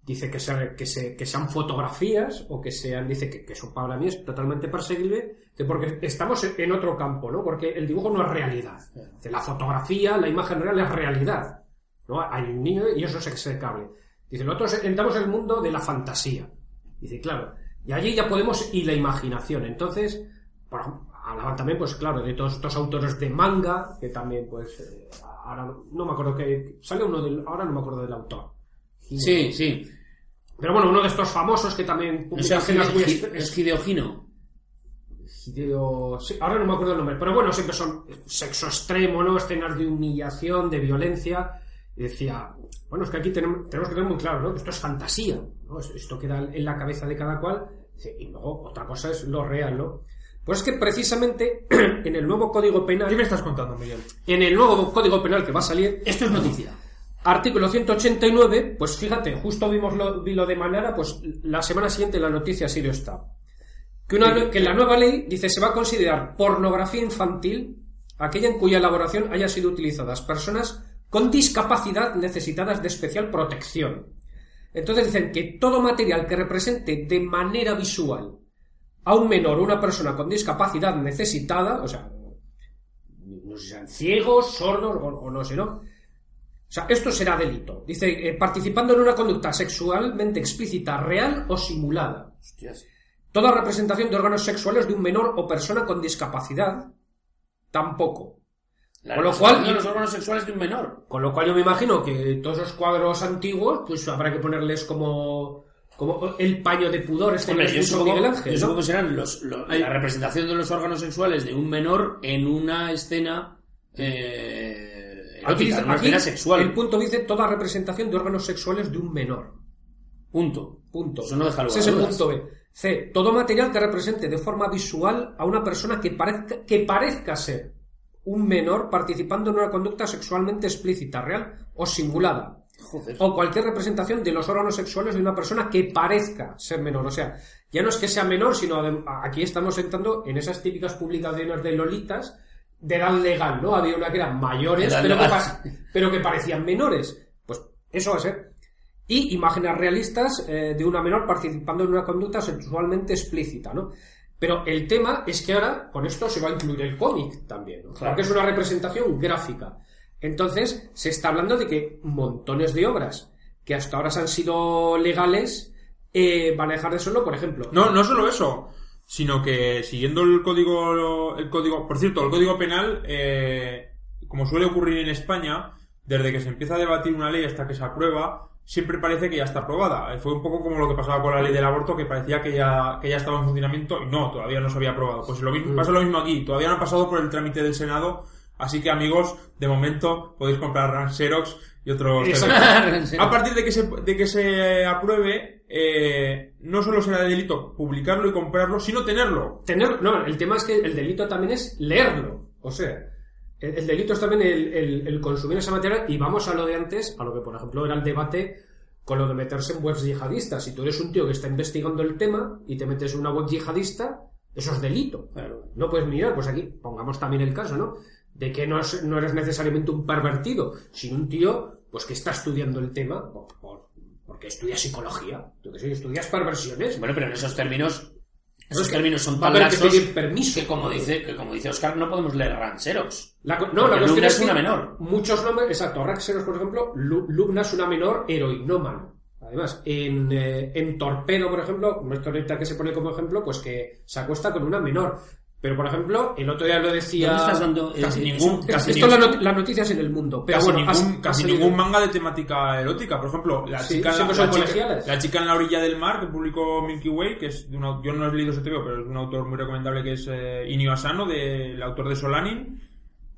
dice que, se- que, se- que sean fotografías o que sean, dice que, que eso para mí es totalmente perseguible, porque estamos en otro campo, ¿no? Porque el dibujo no es realidad. Dice, la fotografía, la imagen real es realidad. ¿no? Hay un niño y eso es execrable. Dice, nosotros entramos en el mundo de la fantasía. Dice, claro, y allí ya podemos y la imaginación. Entonces, por ejemplo, hablaban también, pues claro, de todos estos autores de manga, que también, pues, eh, ahora no me acuerdo que, sale uno del, ahora no me acuerdo del autor. Sí, sí. Pero bueno, uno de estos famosos que también O sea, publica escenas muy es Hideo Hino. Hideo... sí, ahora no me acuerdo el nombre, pero bueno, siempre son sexo extremo, ¿no? Escenas de humillación, de violencia. Y decía, bueno, es que aquí tenemos, tenemos que tener muy claro, ¿no? Que esto es fantasía, ¿no? Es- Esto queda en la cabeza de cada cual. Y luego otra cosa es lo real, ¿no? Pues es que precisamente en el nuevo código penal, ¿Qué me estás contando, Miguel? en el nuevo código penal que va a salir, Esto es noticia. Artículo 189, pues fíjate, justo vimos lo, vi lo de Manara, pues la semana siguiente la noticia ha sido esta. Que, una, que la nueva ley dice se va a considerar pornografía infantil aquella en cuya elaboración haya sido utilizadas personas con discapacidad necesitadas de especial protección. Entonces dicen que todo material que represente de manera visual a un menor o una persona con discapacidad necesitada, o sea, no sé si sean ciegos, sordos o, o no sé, ¿no? O sea, esto será delito. Dice, eh, participando en una conducta sexualmente explícita, real o simulada. Hostias. Toda representación de órganos sexuales de un menor o persona con discapacidad, tampoco. La Con lo cual- de los órganos sexuales de un menor. Con lo cual yo me imagino que todos esos cuadros antiguos, pues habrá que ponerles como, como el paño de pudor este Hombre, yo supongo, Miguel Ángel, yo ¿no? supongo que serán los, lo- la representación de los órganos sexuales de un menor en una escena eh, Aquí, aquí sexual. el punto dice toda representación de órganos sexuales de un menor. Punto. Punto. Eso no deja lugar Ese es el punto B. C. Todo material que represente de forma visual a una persona que parezca, que parezca ser un menor participando en una conducta sexualmente explícita, real o simulada. Joder. O cualquier representación de los órganos sexuales de una persona que parezca ser menor. O sea, ya no es que sea menor, sino aquí estamos entrando en esas típicas publicaciones de lolitas de edad legal, ¿no? Había una que eran mayores, pero que, pero que parecían menores. Pues eso va a ser. Y imágenes realistas eh, de una menor participando en una conducta sexualmente explícita, ¿no? Pero el tema es que ahora con esto se va a incluir el cómic también, ¿no? Claro. Porque es una representación gráfica. Entonces, se está hablando de que montones de obras que hasta ahora han sido legales eh, van a dejar de serlo, por ejemplo. No, no solo eso, sino que siguiendo el código, el código, por cierto, el código penal, eh, como suele ocurrir en España, desde que se empieza a debatir una ley hasta que se aprueba, siempre parece que ya está aprobada. Eh, Fue un poco como lo que pasaba con la ley del aborto, que parecía que ya, que ya estaba en funcionamiento y no, todavía no se había aprobado. Pues lo mismo, pasa lo mismo aquí, todavía no ha pasado por el trámite del Senado, así que amigos, de momento podéis comprar Ran Xerox y otros... A partir de que se, de que se apruebe, eh, no solo será delito publicarlo y comprarlo, sino tenerlo. Tener, no, el tema es que el delito también es leerlo. O sea, el, el delito es también el, el- el consumir esa materia y vamos a lo de antes, a lo que por ejemplo era el debate con lo de meterse en webs yihadistas. Si tú eres un tío que está investigando el tema y te metes en una web yihadista, eso es delito. Claro. No puedes mirar, pues aquí pongamos también el caso, ¿no? De que no, es- no eres necesariamente un pervertido, sino un tío pues que está estudiando el tema por- por- porque estudia psicología. Tú que sí, estudias perversiones. Bueno, pero en esos términos, esos Es que términos son tan que laxos pedir permiso. que como dice, que como dice Oscar, no podemos leer rancheros. La, no, la cuestión es que una menor. Muchos nombres, exacto, Raxeros, por ejemplo, Lu- Lubna es una menor heroinómana. Además, en, eh, en Torpedo, por ejemplo, historieta que se pone como ejemplo, pues que se acuesta con una menor. Pero, por ejemplo, el otro día lo decía... ¿Dónde estás dando Casi ningún- casi Esto la, not- las noticias en el mundo. Pero casi bueno, ningún, casi ningún manga de temática erótica. Por ejemplo, la Sí, chica, en la, siempre son la chica- colegiales. la chica en la orilla del mar que publicó Milky Way, que es de una, yo no he leído ese TVO, pero es de un autor muy recomendable que es eh, Inio Asano, del autor de Solanin.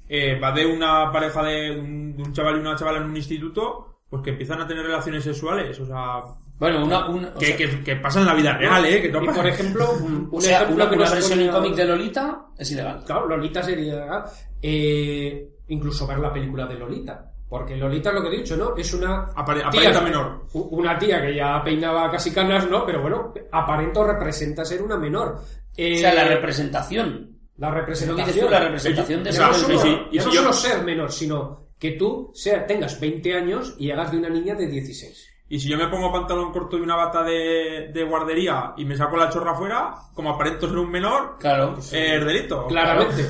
Eh, va de una pareja de un, de un chaval y una chavala en un instituto, pues que empiezan a tener relaciones sexuales, o sea, Bueno, una, una, que, sea, que, que pasa en la vida real, eh, que no Y, pasa- por ejemplo, un, o un sea, ejemplo una, que una versión en cómic de Lolita es ilegal. Claro, Lolita sería... eh, incluso ver la película de Lolita. Porque Lolita, lo que he dicho, ¿no? Es una... Apare- tía- aparenta menor. Una tía que ya peinaba casi canas, ¿no? Pero bueno, aparento representa ser una menor. Eh, O sea, la representación. la representación. tú, la representación de Exacto, solo, sí, sí. Y no yo- solo ser menor, sino que tú sea, tengas 20 años y hagas de una niña de 16. Y si yo me pongo pantalón corto y una bata de, de guardería y me saco la chorra afuera, como aparento ser un menor, Claro. eh, es delito. Claramente.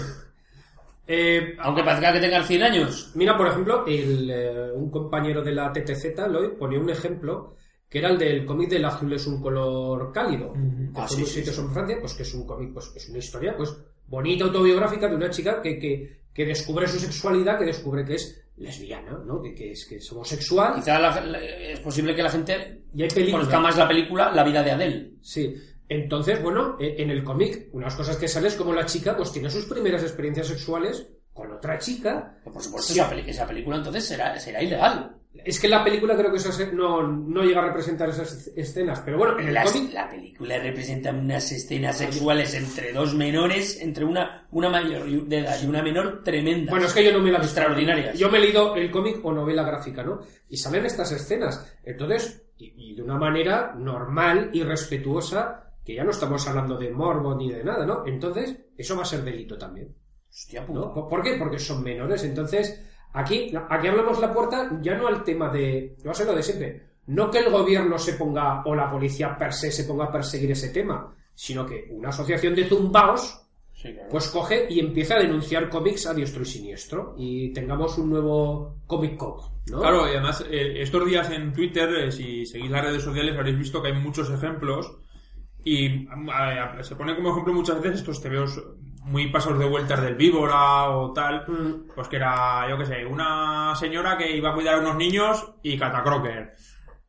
Eh, Aunque parezca que tengan 100 años. Mira, por ejemplo, el, eh, un compañero de la TTZ, Lloyd, ponía un ejemplo que era el del cómic del azul es un color cálido, que Ah, sí, sí, exitoso en Francia, pues que es un cómic, pues es una historia, pues bonita, autobiográfica de una chica que, que, que descubre su sexualidad, que descubre que es lesbiana, ¿no? Que, que es, que es homosexual. Quizá la- la- es posible que la gente Y hay conozca más la película La vida de Adele. Sí. Entonces, bueno, eh, en el cómic, unas cosas que sale es como la chica pues tiene sus primeras experiencias sexuales con otra chica. Por supuesto, esa, esa película entonces será, será ilegal. Es que la película creo que eso no, no llega a representar esas escenas, pero bueno, en el Las- cómic... la película representa unas escenas sexuales entre dos menores, entre una, una mayor de edad y una menor tremenda. Bueno, es que yo no me la. Extraordinarias. Yo me he leído el cómic o novela gráfica, ¿no? Y salen estas escenas. Entonces, y, y de una manera normal y respetuosa, que ya no estamos hablando de morbo ni de nada, ¿no? Entonces, eso va a ser delito también. Hostia puta. ¿no? ¿Por por qué? Porque son menores. Entonces, aquí, aquí hablamos la puerta ya no al tema de. A ser lo de siempre. No que el gobierno se ponga, o la policía per se se ponga a perseguir ese tema, sino que una asociación de zumbaos Sí, claro. pues coge y empieza a denunciar cómics a diestro y siniestro y tengamos un nuevo Comic Code, ¿no? Claro, y además, eh, estos días en Twitter, eh, si seguís las redes sociales, habréis visto que hay muchos ejemplos. Y a- a- se pone como ejemplo muchas veces estos tebeos muy pasados de vueltas del víbora o tal. Mm. Pues que era, yo qué sé, una señora que iba a cuidar a unos niños y catacroker.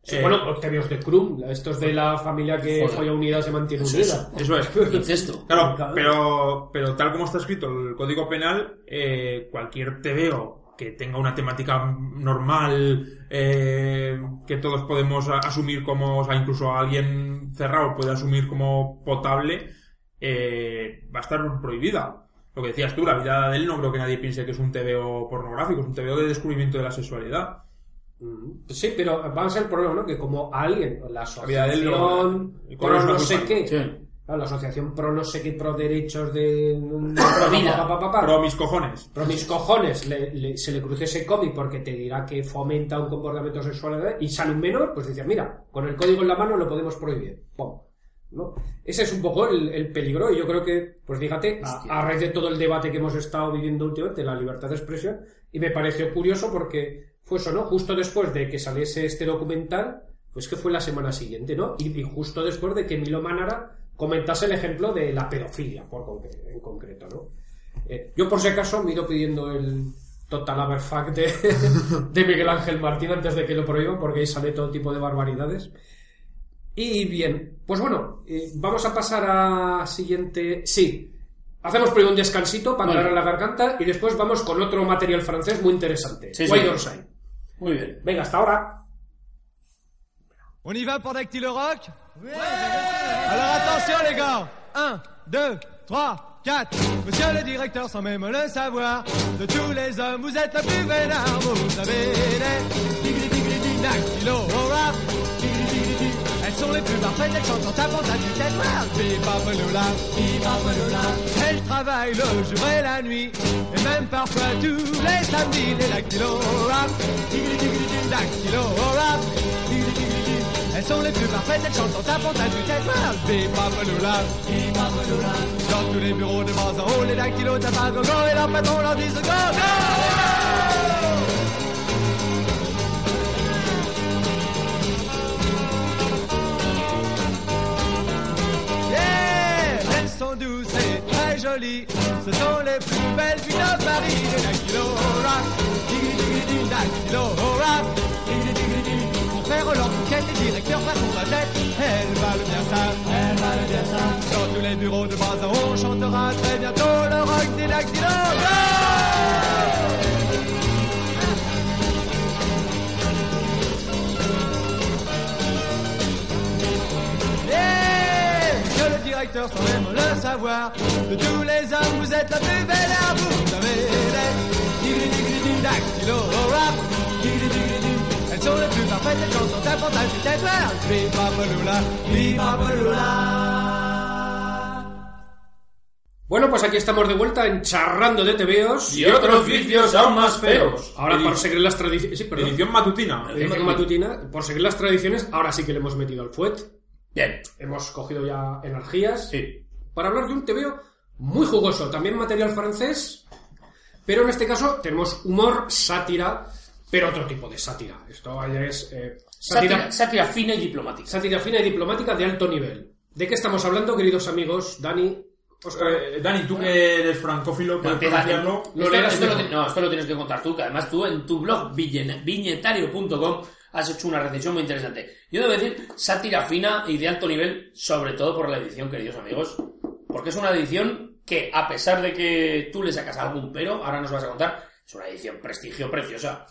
Sí, Eh, bueno, Octavios de Krum, estos de la familia que Joder. folla unida se mantiene unida. Eso es. Incesto. Claro, Claro. pero, pero tal como está escrito el Código Penal, eh, cualquier TVO que tenga una temática normal, eh, que todos podemos asumir como, o sea, incluso alguien cerrado puede asumir como potable, eh, va a estar prohibida. Lo que decías tú, la vida de él no creo que nadie piense que es un TVO pornográfico, es un TVO de descubrimiento de la sexualidad. Mm, Sí, pero va a ser el problema, ¿no? Que como alguien, la asociación pro no sé qué, Sí. la asociación pro no sé qué, pro derechos de... Pro vida. Pa, pa, pa, pa, pa. Pero mis cojones. Pero mis cojones, le- le- se le cruce ese cómic porque te dirá que fomenta un comportamiento sexual y sale un menor, pues dice, mira, con el código en la mano lo podemos prohibir. Pum. ¿No? Ese es un poco el, el peligro y yo creo que, pues fíjate, a, a raíz de todo el debate que hemos estado viviendo últimamente, la libertad de expresión, y me pareció curioso porque fue eso, ¿no? Justo después de que saliese este documental, pues que fue la semana siguiente, ¿no? Y, y justo después de que Milo Manara comentase el ejemplo de la pedofilia, por concre- en concreto, ¿no? Eh, yo por si acaso me he ido pidiendo el Total Aberfuck de, de Miguel Ángel Martín antes de que lo prohíban porque ahí sale todo tipo de barbaridades. Y bien, pues bueno, eh, vamos a pasar a siguiente... Sí, hacemos primero un descansito para Vale. la garganta y después vamos con otro material francés muy interesante. Sí, Why sí. Muy bien. Venga, hasta ahora. On y va pour Dactylo Rock Alors attention les gars 1, 2, 3, 4 Monsieur le directeur sans même le savoir De tous les hommes vous êtes le plus vénère Vous savez les tigri dactylo rap Tigri sont les plus parfaites, elles chantent en tapant à tue-tête bipapaloula Elles travaillent le jour et la nuit Et même parfois tous les samedis Les dactylo rap dactylo rap elles sont les plus parfaites, elles chantent en tapant à tue-tête bipapaloula Dans tous les bureaux de bas les dactylos tapent gogo Et leurs patrons leur disent go, go sont douces et très jolies Ce sont les plus belles filles de Paris. Pour faire leur bouquet Les directeurs passent la tête Elles valent bien ça Elles valent bien ça. Dans tous les bureaux de haut On chantera très bientôt Le rock des dactylo directeur sans même le savoir De tous les hommes vous êtes la plus belle à vous Vous avez les digri digri dig dactylo rap digri digri dig Elles sont les plus parfaites, elles chantent en tapant à tue-tête Bipapaloula, bipapaloula Bueno, pues aquí estamos de vuelta en Charrando de TVOs. Y otros vicios aún más feos. Ahora, por seguir las tradiciones... Sí, perdón. Edición matutina. Edición matutina. Por seguir las tradiciones, ahora sí que le hemos metido al fuet. Bien. Hemos cogido ya energías. Sí. Para hablar de un TVO muy jugoso. También material francés. Pero en este caso tenemos humor, sátira, pero otro tipo de sátira. Esto ya es eh, Sátira, sátira fina y diplomática. sátira fina y diplomática de alto nivel. ¿De qué estamos hablando, queridos amigos? Dani, Oscar. Eh, Dani, tú que eres francófilo, puedes pronunciarlo. Lo esto, lo no, esto lo tienes que contar tú, que además tú en tu blog viñe- viñetario.com has hecho una recensión muy interesante. Yo debo decir, sátira fina y de alto nivel, sobre todo por la edición, queridos amigos. Porque es una edición que, a pesar de que tú le sacas algún pero, ahora nos vas a contar, es una edición prestigio preciosa.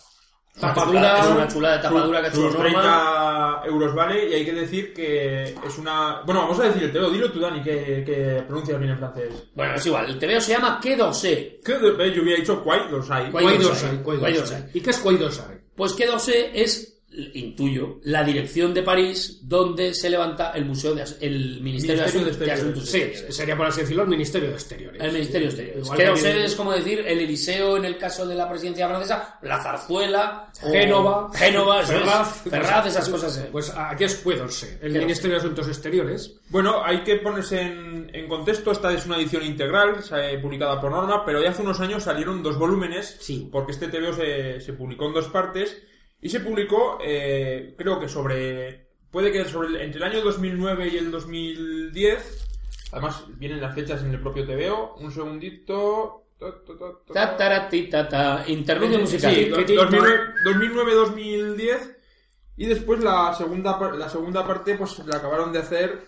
Tapadura, es una chula de tapadura que ha hecho Sus Norma. 30 euros vale y hay que decir que es una... Bueno, vamos a decir el teo, dilo tú Dani, que, que pronuncias bien en francés. Bueno, es igual, el TVO se llama Dosé. ¿Qué? Eh, Yo hubiera dicho Quai Dosai. Quai Dosai. ¿Y qué es Cuaidosai? Pues que Dosé es, intuyo, la dirección de París donde se levanta el Museo de el Ministerio, Ministerio de, de Asun- de Asuntos Sí, Exteriores. sería por así decirlo el Ministerio de Exteriores. El Ministerio de Exteriores. Que tiene- es como decir el Eliseo en el caso de la presidencia francesa, la zarzuela, Génova, Génova, Ferraz, Ferraz, esas cosas. eh. Pues aquí es Cuedorse, el. Ministerio de Asuntos Exteriores. Bueno, hay que ponerse en, en contexto. Esta es una edición integral, se- publicada por Norma, pero ya hace unos años salieron dos volúmenes, Sí. porque este TVO se, se publicó en dos partes, y se publicó, eh, creo que sobre, puede que sobre el- entre el año 2009 y el 2010, además vienen las fechas en el propio TVO, un segundito... Ta, ta, ta. Interludio musical. Sí, ¿Qué do- tiene? 2009-2010 y después la segunda la segunda parte pues la acabaron de hacer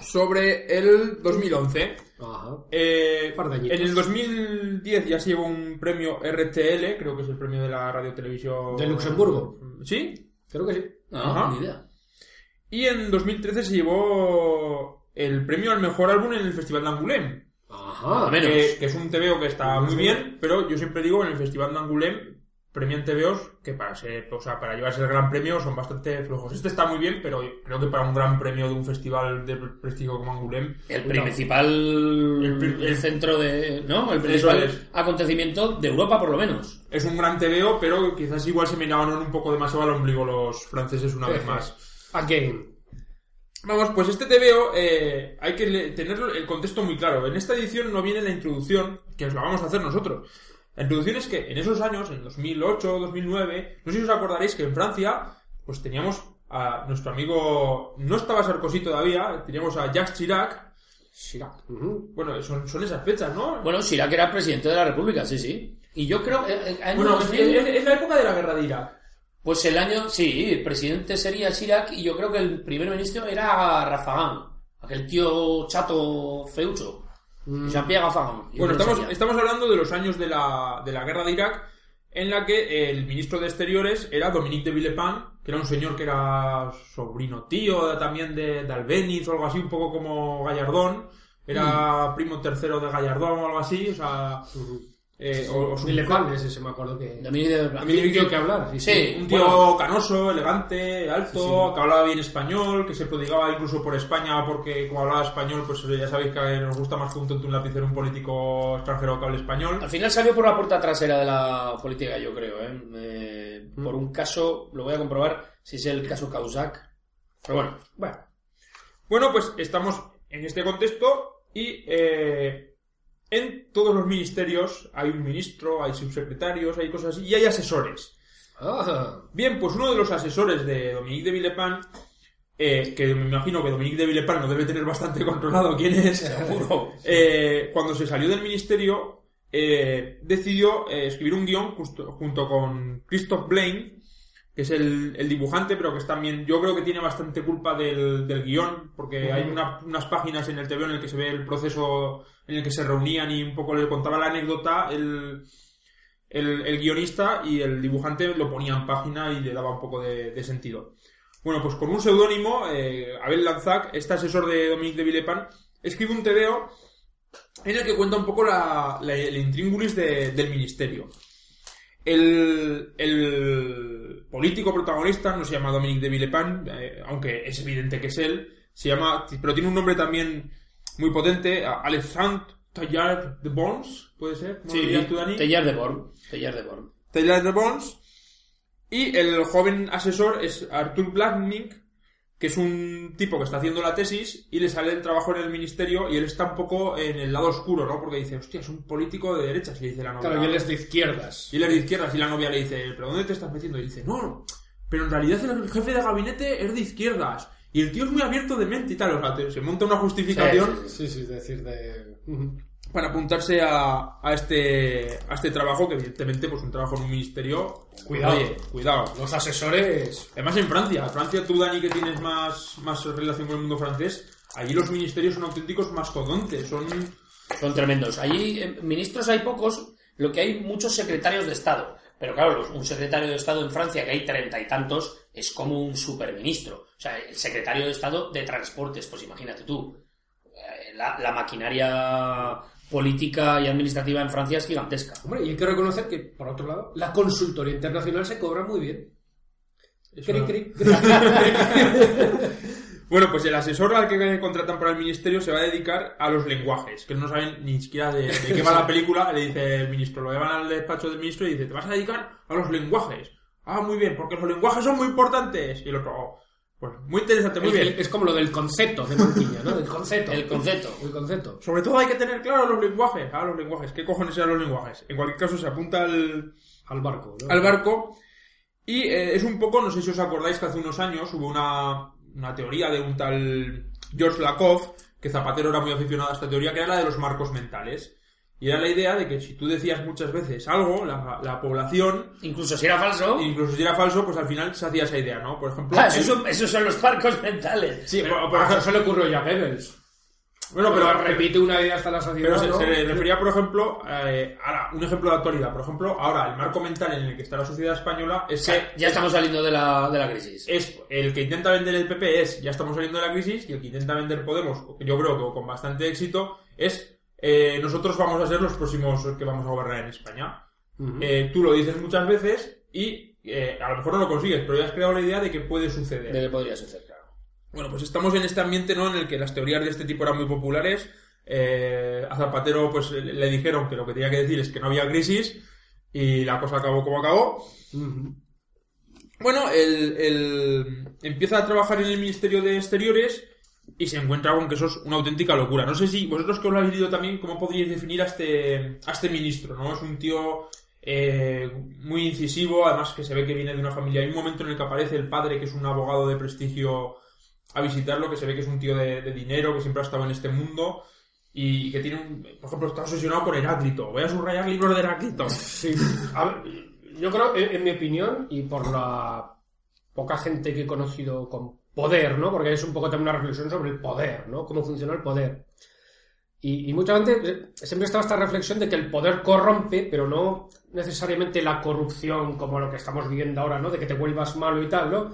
sobre el 2011 Ajá. Eh, Par de añitos. en el 2010 ya se llevó un premio RTL creo que es el premio de la radio televisión ¿De Luxemburgo? sí Creo que sí. No, Ajá. ni idea. y en 2013 se llevó el premio al mejor álbum en el Festival de Angoulême Ajá. Al menos. que, que es un TVO que está muy bien, pero yo siempre digo en el Festival de Angoulême premian TVOs que para ser, o sea, para llevarse el gran premio son bastante flojos. Este está muy bien, pero creo que para un gran premio de un festival de prestigio como Angoulême, El principal El centro de. ¿No? El principal es. acontecimiento de Europa, por lo menos. es un gran TVO, pero quizás igual se miraron un poco demasiado al ombligo los franceses una vez más. Again. Vamos, pues este TVO eh, hay que tener el contexto muy claro. En esta edición no viene la introducción, que os la vamos a hacer nosotros. La introducción es que en esos años, en 2008, 2009, no sé si os acordaréis que en Francia, pues teníamos a nuestro amigo, no estaba Sarkozy todavía, teníamos a Jacques Chirac. Chirac. Bueno, son, son esas fechas, ¿no? Bueno, Chirac era presidente de la República, sí, sí. Y yo creo. eh, eh, Bueno, es, 2000, es- es la época de la guerra de Irak. Pues el año. Sí, el presidente sería Chirac y yo creo que el primer ministro era Rafagán. Aquel tío chato feucho. Jean-Pierre Rafagán. Yo Bueno, estamos, estamos hablando de los años de la, de la guerra de Irak, en la que el ministro de Exteriores era Dominique de Villepin, que era un señor que era sobrino tío también de, de Albéniz o algo así, un poco como Gallardón. Era primo tercero de Gallardón o algo así, o sea... eh, o, o ese se me acuerdo que... También dio que hablar. sí, Sí, un tío bueno, canoso, elegante, alto, que hablaba bien español, que se prodigaba incluso por España, porque como hablaba español, pues ya sabéis que nos gusta más que un tonto un lapicero un político extranjero que hable español. Al final salió por la puerta trasera de la política, yo creo, ¿eh? Eh, Mm. Por un caso, lo voy a comprobar si es el caso Causac. Pero bueno, Bueno. Bueno, pues estamos en este contexto y eh, en todos los ministerios hay un ministro, hay subsecretarios, hay cosas así y hay asesores. Ah, Bien, pues uno de los asesores de Dominique de Villepin, eh, que me imagino que Dominique de Villepin no debe tener bastante controlado quién es, seguro. eh, cuando se salió del ministerio, eh, decidió eh, escribir un guion justo- junto con Christoph Blaine, que es el, el dibujante, pero que es también, yo creo que tiene bastante culpa del, del guion, porque hay una- unas páginas en el TV en el que se ve el proceso en el que se reunían y un poco le contaba la anécdota el, el, el guionista y el dibujante lo ponía en página y le daba un poco de, de sentido. Bueno, pues con un seudónimo, eh, Abel Lanzac, este asesor de Dominique de Villepin, escribe un TVO en el que cuenta un poco la, la- el intríngulis de- del ministerio. El, el político protagonista no se llama Dominique de Villepin, eh, aunque es evidente que es él, se llama, pero tiene un nombre también muy potente, Alexandre Taillard de Bons, ¿puede ser? ¿Cómo lo dirías tú, Dani? Tellar de Born. Tellar de Born. Taylor de Bones. Y el joven asesor es Arthur Blackmink, que es un tipo que está haciendo la tesis y le sale el trabajo en el ministerio y él está un poco en el lado oscuro, ¿no? Porque dice, hostia, es un político de derechas, le dice la novia. claro, y él es de izquierdas. Y él es de izquierdas y la novia le dice, ¿pero dónde te estás metiendo? Y dice, no, pero en realidad el jefe de gabinete es de izquierdas. Y el tío es muy abierto de mente y tal. O sea, se monta una justificación. Sí, sí, es decir, de... para apuntarse a, a este a este trabajo, que evidentemente pues un trabajo en un ministerio... Cuidado. Oye, cuidado. Los asesores... Además en Francia, Francia tú Dani que tienes más, más relación con el mundo francés, allí los ministerios son auténticos mastodontes, son... Son tremendos. Allí, eh, ministros hay pocos, lo que hay muchos secretarios de Estado. Pero claro, un secretario de Estado en Francia, que hay treinta y tantos, es como un superministro. O sea, el secretario de Estado de Transportes, pues imagínate tú. Eh, La, la maquinaria política y administrativa en Francia es gigantesca. Hombre, y hay que reconocer que, por otro lado, la consultoría internacional se cobra muy bien. Cri, cri, cri. Bueno, pues el asesor al que contratan para el ministerio se va a dedicar a los lenguajes, que no saben ni siquiera de, de qué va la película. Le dice el ministro, lo llevan al despacho del ministro y dice, te vas a dedicar a los lenguajes. Ah, muy bien, porque los lenguajes son muy importantes. Y el otro, "Oh, pues muy interesante, muy El- bien. el- es como lo del concepto de Manquiña, ¿no? El concepto. El concepto. El concepto. Sobre todo hay que tener claro los lenguajes. Ah, los lenguajes. ¿Qué cojones eran los lenguajes? En cualquier caso se apunta al, Al barco, ¿no? al barco y eh, es un poco, no sé si os acordáis que hace unos años hubo una, una teoría de un tal George Lakoff, que Zapatero era muy aficionado a esta teoría, que era la de los marcos mentales. Y era la idea de que si tú decías muchas veces algo, la, la población, Incluso si era falso. incluso si era falso, pues al final se hacía esa idea, ¿no? Por ejemplo... Ah, esos, son, esos son los parcos mentales. Sí, Pero, por- ejemplo- eso le ocurrió ya a Goebbels. bueno, pero, repite una idea hasta la saciedad. Pero se, ¿no? se refería, por ejemplo, eh, ahora, un ejemplo de actualidad. Por ejemplo, ahora el marco mental en el que está la sociedad española es que Ya estamos saliendo de la, de la crisis. es el que intenta vender el PP es ya estamos saliendo de la crisis y el que intenta vender Podemos, yo creo que con bastante éxito, es eh, nosotros vamos a ser los próximos que vamos a gobernar en España. Eh, tú lo dices muchas veces y eh, a lo mejor no lo consigues, pero ya has creado la idea de que puede suceder. De que podría suceder, claro. Bueno, pues estamos en este ambiente, ¿no? En el que las teorías de este tipo eran muy populares. A Zapatero, pues le dijeron que lo que tenía que decir es que no había crisis y la cosa acabó como acabó. Bueno, él, él empieza a trabajar en el Ministerio de Exteriores y se encuentra con que eso es una auténtica locura. No sé si vosotros que os lo habéis leído también, ¿cómo podríais definir a este, a este ministro? ¿no? Es un tío eh, muy incisivo, además que se ve que viene de una familia. Hay un momento en el que aparece el padre, que es un abogado de prestigio, a visitarlo, que se ve que es un tío de, dinero, que siempre ha estado en este mundo y que tiene un, por ejemplo, está obsesionado con Heráclito. Voy a subrayar libros de Heráclito. Sí. A ver, yo creo, en, en mi opinión, y por la poca gente que he conocido con poder, ¿no? Porque es un poco también una reflexión sobre el poder, ¿no? Cómo funciona el poder. Y, y mucha gente eh, siempre estaba esta reflexión de que el poder corrompe, pero no necesariamente la corrupción como lo que estamos viviendo ahora, ¿no? De que te vuelvas malo y tal, ¿no?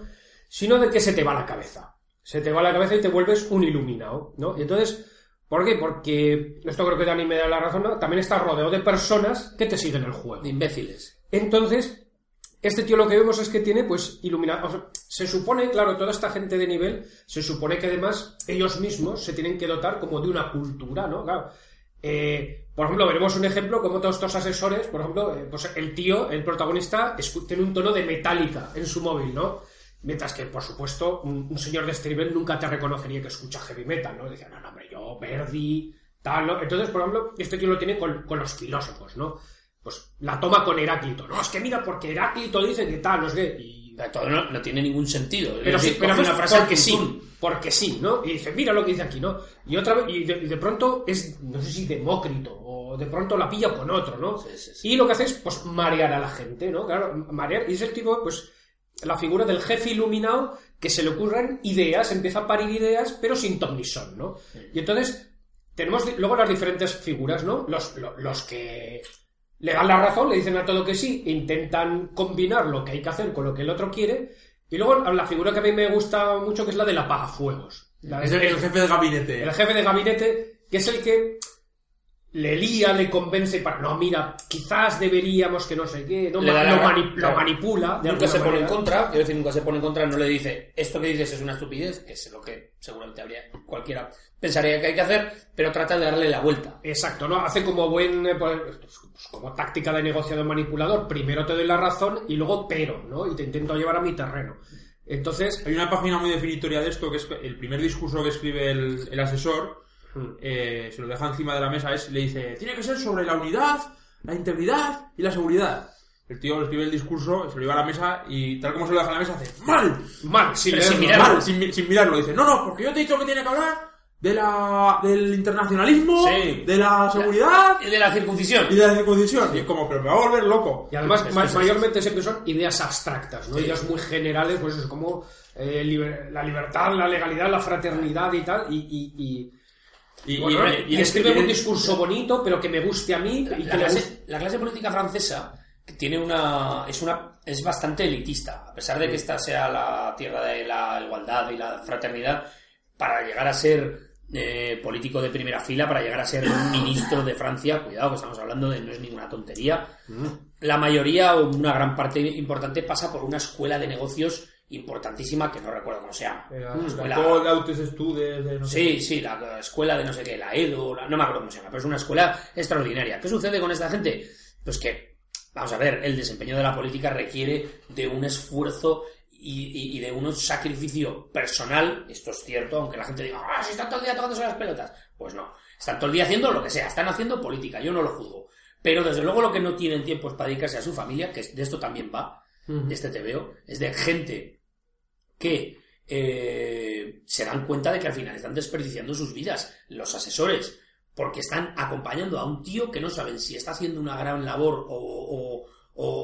Sino de que se te va la cabeza. Se te va la cabeza y te vuelves un iluminado, ¿no? Y entonces, ¿por qué? Porque, esto creo que Dani me da la razón, ¿no? También estás rodeado de personas que te siguen el juego. De imbéciles. Entonces, este tío lo que vemos es que tiene, pues, iluminado. o sea, se supone, claro, toda esta gente de nivel, se supone que además ellos mismos se tienen que dotar como de una cultura, ¿no? Claro. Eh, por ejemplo, veremos un ejemplo como todos estos asesores, por ejemplo, eh, pues el tío, el protagonista, tiene un tono de metálica en su móvil, ¿no? Mientras que, por supuesto, un, señor de este nivel nunca te reconocería que escucha heavy metal, ¿no? Decía, no, no, hombre, yo, Verdi, tal, ¿no? Entonces, por ejemplo, este tío lo tiene con los filósofos, ¿no? Pues la toma con Heráclito. No, es que mira, porque Heráclito dice que tal, no es que... Y, Todo no, no tiene ningún sentido. pero sí, pero es una frase porque sí, porque sí, ¿no? Y dice, mira lo que dice aquí, ¿no? Y otra vez, y de, pronto es, no sé si Demócrito, o de pronto la pilla con otro, ¿no? Sí, sí, sí. Y lo que hace es, pues, marear a la gente, ¿no? Claro, marear, y es el tipo, pues, la figura del jefe iluminado que se le ocurren ideas, empieza a parir ideas, pero sin ton ¿no? Y entonces, tenemos luego las diferentes figuras, ¿no? Los, lo- los que le dan la razón, le dicen a todo que sí, intentan combinar lo que hay que hacer con lo que el otro quiere, y luego la figura que a mí me gusta mucho, que es la del apagafuegos. La Es del- el, el jefe de gabinete. el jefe de gabinete, que es el que le lía, le convence para, no, mira, quizás deberíamos que no sé qué, no, Le da ma- la lo, manipula. de Nunca se pone en contra, quiero decir, nunca se pone en contra, no le dice esto que dices es una estupidez, que es lo que seguramente habría cualquiera pensaría que hay que hacer, pero trata de darle la vuelta. Exacto, ¿no? Hace como buen, eh, pues, pues, como táctica de negociador manipulador, primero te doy la razón y luego pero, ¿no? Y te intento llevar a mi terreno. Entonces, Hay una página muy definitoria de esto, que es el primer discurso que escribe el, el asesor, eh, se lo deja encima de la mesa, es, le dice, tiene que ser sobre la unidad, la integridad y la seguridad. El tío escribe el discurso, se lo lleva a la mesa y tal como se lo deja en la mesa, hace ¡mal! mal, sin, sin mirarlo. Mal, sin, sin mirarlo. Dice, no, no, porque yo te he dicho que tiene que hablar de la, del internacionalismo, Sí. de la seguridad El de la circuncisión. y de la circuncisión. Y es como, pero me va a volver loco. Y además, Es- es- mayormente siempre son ideas abstractas, ¿no? Ideas muy generales, pues es como eh, liber- la libertad, la legalidad, la fraternidad y tal. Y, y, y, Y, bueno, y- y y- escribe un discurso bonito, pero que me guste a mí y la, guste. clase, la clase política francesa tiene una es una es bastante elitista a pesar de que esta sea la tierra de la igualdad y la fraternidad para llegar a ser eh, político de primera fila para llegar a ser ministro de Francia cuidado que estamos hablando de no es ninguna tontería. La mayoría o una gran parte importante pasa por una escuela de negocios importantísima que no recuerdo cómo se llama Una la escuela- d'Hautes Etudes de no sé Sí, sí, la, la escuela de no sé qué, la EDO, la- no me acuerdo cómo se llama, pero es una escuela extraordinaria. ¿Qué sucede con esta gente? Pues que, vamos a ver, el desempeño de la política requiere de un esfuerzo y, y- y de un sacrificio personal, esto es cierto, aunque la gente diga, ah, si están todo el día tocándose las pelotas. Pues no, están todo el día haciendo lo que sea, están haciendo política, yo no lo juzgo. Pero desde luego lo que no tienen tiempo es para dedicarse a su familia, que de esto también va, de este TVO, es de gente que eh, se dan cuenta de que al final están desperdiciando sus vidas, los asesores, porque están acompañando a un tío que no saben si está haciendo una gran labor o,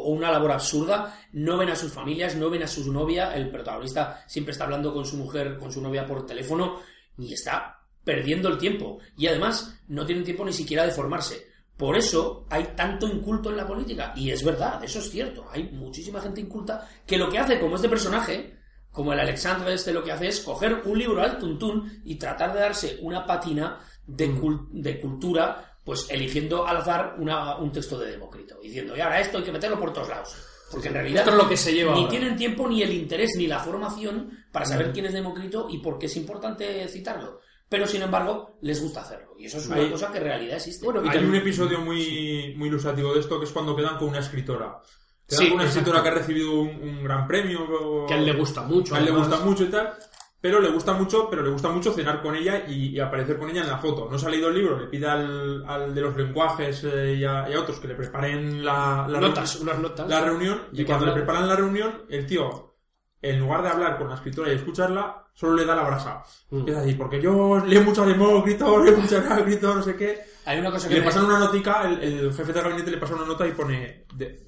una labor absurda, no ven a sus familias, no ven a su novia, el protagonista siempre está hablando con su mujer, con su novia por teléfono y está perdiendo el tiempo. Y además no tienen tiempo ni siquiera de formarse. Por eso hay tanto inculto en la política. Y es verdad, eso es cierto. Hay muchísima gente inculta que lo que hace, como este personaje, como el Alexandre este, lo que hace es coger un libro al tuntún y tratar de darse una patina de, cul- de cultura, pues eligiendo al azar una- un texto de Demócrito, diciendo, y ahora esto hay que meterlo por todos lados. Porque en realidad Esto es lo que se lleva ni ahora. tienen tiempo ni el interés ni la formación para saber quién es Demócrito y por qué es importante citarlo. Pero sin embargo, les gusta hacerlo. Y eso es una cosa que en realidad existe. Bueno, y Hay también- un episodio muy, muy ilustrativo de esto que es cuando quedan con una escritora. Quedan Sí, una escritora que ha recibido un, un gran premio. o- Que a él le gusta mucho. a él le gusta mucho y tal. Pero le gusta mucho, pero le gusta mucho cenar con ella y, y aparecer con ella en la foto. No se ha leído el libro, le pide al, al de los lenguajes eh, y, a, y a otros que le preparen la, la Notas, unas notas. la reunión Y cuando le preparan la reunión, el tío, en lugar de hablar con la escritora y escucharla, solo le da la brasa. Mm. A decir, porque yo leo mucho a Demócrito, leo mucho a no sé qué. Hay una cosa que le me- pasan una notica, el, el jefe de gabinete le pasa una nota y pone,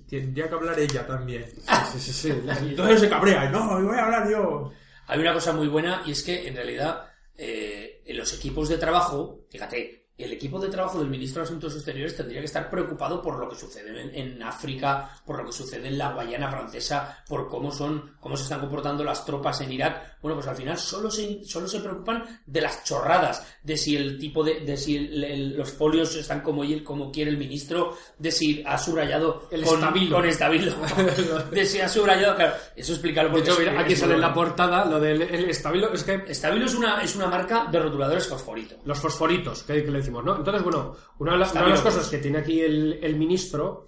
tendría que hablar ella también. Sí, sí, sí. La- Entonces se cabrea, no, voy a hablar yo. Hay una cosa muy buena y es que en realidad eh, en los equipos de trabajo, fíjate, el equipo de trabajo del ministro de Asuntos Exteriores tendría que estar preocupado por lo que sucede en, en África, por lo que sucede en la Guayana francesa, por cómo son, cómo se están comportando las tropas en Irak. Bueno, pues al final solo se, solo se preocupan de las chorradas, de si el tipo de, de si el- el- los folios están como, como quiere el ministro, de si ha subrayado El con, estabilo. con estabilo, de si ha subrayado, claro, eso explicarlo De porque hecho, es- mira, aquí sale en la portada lo del el estabilo. Es que Estabilo es una, es una marca de rotuladores fosforito. los fosforitos que, que le decimos, ¿no? Entonces, bueno, una de las, Está una de las bien, cosas que tiene aquí el, el ministro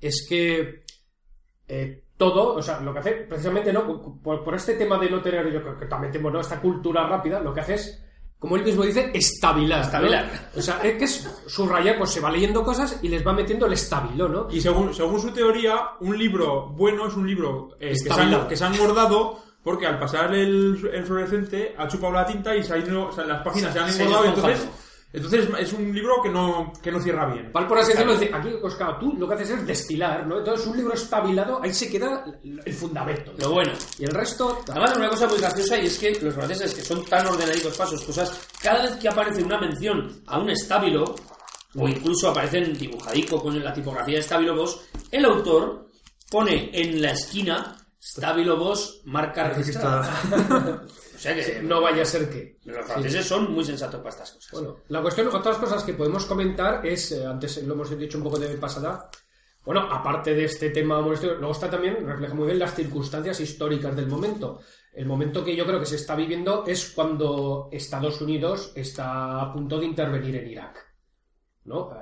es que eh, todo, o sea, lo que hace precisamente, ¿no? Por, por este tema de no tener, yo creo que también tenemos ¿no? esta cultura rápida, lo que hace es, como él mismo dice, estabilar. ¿no? Estabilar. O sea, es que es subrayar, pues se va leyendo cosas y les va metiendo el estabilo, ¿no? Y según, según su teoría, un libro bueno es un libro eh, que, se han, que se han engordado porque al pasar el, el fluorescente ha chupado la tinta y se ha ido- o sea, las páginas se han Se engordado. Entonces. Entonces es un libro que no, que no cierra bien. Val por así decirlo, dice, aquí, claro, tú lo que haces es destilar, ¿no? Entonces un libro estabilado, ahí se queda el fundamento. Lo bueno. Y el resto... Además, una cosa muy graciosa y es que los franceses, que son tan ordenaditos para sus cosas, cada vez que aparece una mención a un estábilo, o incluso aparecen dibujadico con la tipografía de Stabilo Boss, el autor pone en la esquina Stabilo Boss marca registrada. o sea que no vaya a ser que... los franceses son muy sensatos para estas cosas. Bueno, la cuestión, otras cosas que podemos comentar es, eh, antes lo hemos dicho un poco de pasada, bueno, aparte de este tema molesto, luego está también, refleja muy bien las circunstancias históricas del momento. El momento que yo creo que se está viviendo es cuando Estados Unidos está a punto de intervenir en Irak. ¿No?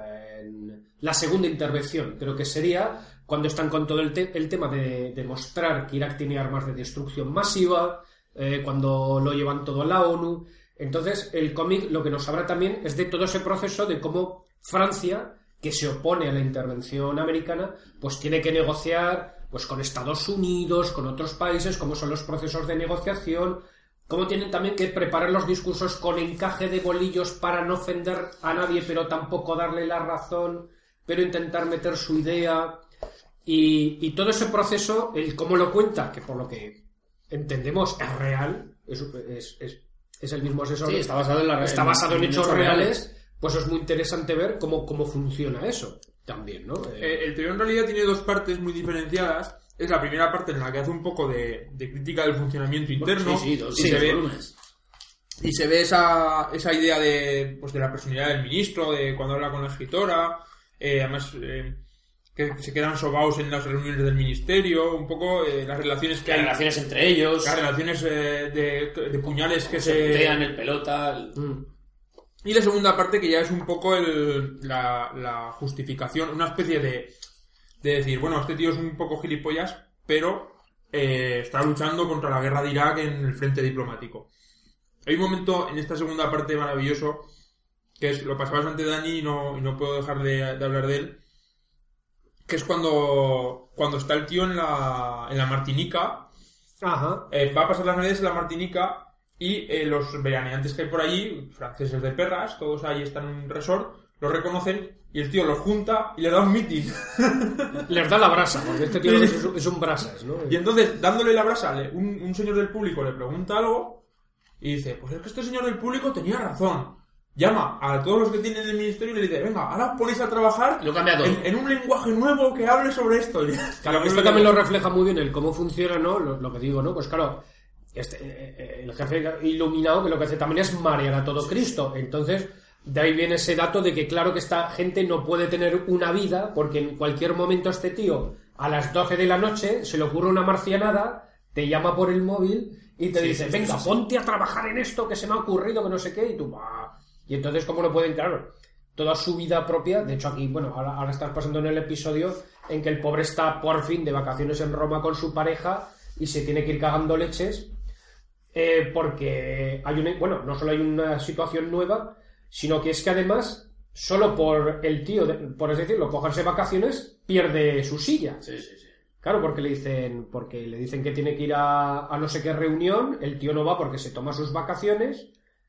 En la segunda intervención, creo que sería cuando están con todo el, el tema de demostrar que Irak tiene armas de destrucción masiva, eh, cuando lo llevan todo a la ONU. Entonces, el cómic lo que nos habla también es de todo ese proceso de cómo Francia, que se opone a la intervención americana, pues tiene que negociar pues con Estados Unidos, con otros países, cómo son los procesos de negociación, cómo tienen también que preparar los discursos con encaje de bolillos para no ofender a nadie, pero tampoco darle la razón, pero intentar meter su idea. Y, y todo ese proceso, el cómo lo cuenta, que por lo que entendemos es real, es, es, es- es el mismo asesor, Sí, está basado en la está basado en, hechos hechos reales, pues es muy interesante ver cómo, cómo funciona eso también, ¿no? Eh, Eh, el teoría en realidad tiene dos partes muy diferenciadas. Es la primera parte en la que hace un poco de, de crítica del funcionamiento interno. Sí, sí, dos y, sí, se ve, y se ve esa, esa idea de, pues, de la personalidad del ministro, de cuando habla con la escritora. eh, además, eh, que se quedan sobaos en las reuniones del ministerio. Un poco eh, las relaciones que Que hay relaciones entre ellos, Las relaciones eh, de, de puñales que se se. putean el pelota. el- mm. Y la segunda parte que ya es un poco el, la, la justificación, una especie de, de decir, bueno, este tío es un poco gilipollas, pero eh, está luchando contra la guerra de Irak en el frente diplomático. Hay un momento en esta segunda parte maravilloso, que es, lo pasaba bastante Dani y no, y no puedo dejar de, de hablar de él, que es cuando, cuando está el tío en la, en la Martinica, Ajá. eh, va a pasar las navidades en la Martinica y eh, los veraneantes que hay por allí, franceses de perras, todos ahí están en un resort, los reconocen y el tío los junta y le da un meeting. Les da la brasa, porque este tío es, es un brasas, ¿no? y entonces, dándole la brasa, le- un, un señor del público le pregunta algo y dice, pues es que este señor del público tenía razón. Llama a todos los que tienen el ministerio y le dice, venga, ahora ponéis a trabajar Lo cambia todo. en, en un lenguaje nuevo que hable sobre esto. Claro, esto también lo refleja muy bien el cómo funciona, ¿no? Lo, lo que digo, ¿no? Pues claro, este, eh, el jefe iluminado que lo que hace también es marear a todo Cristo. Entonces, de ahí viene ese dato de que claro que esta gente no puede tener una vida porque en cualquier momento este tío a las 12 de la noche se le ocurre una marcianada, te llama por el móvil y te dice, venga, ponte a trabajar en esto que se me ha ocurrido, que no sé qué, y tú, va. Y entonces, ¿cómo no pueden, claro? Toda su vida propia, de hecho aquí, bueno, ahora, ahora estás pasando en el episodio en que el pobre está por fin de vacaciones en Roma con su pareja y se tiene que ir cagando leches eh, porque hay una, bueno, no solo hay una situación nueva, sino que es que además, solo por el tío, de- por así decirlo, cogerse vacaciones, pierde su silla. Sí, sí, sí. Claro, porque le dicen, porque le dicen que tiene que ir a, a no sé qué reunión, el tío no va porque se toma sus vacaciones,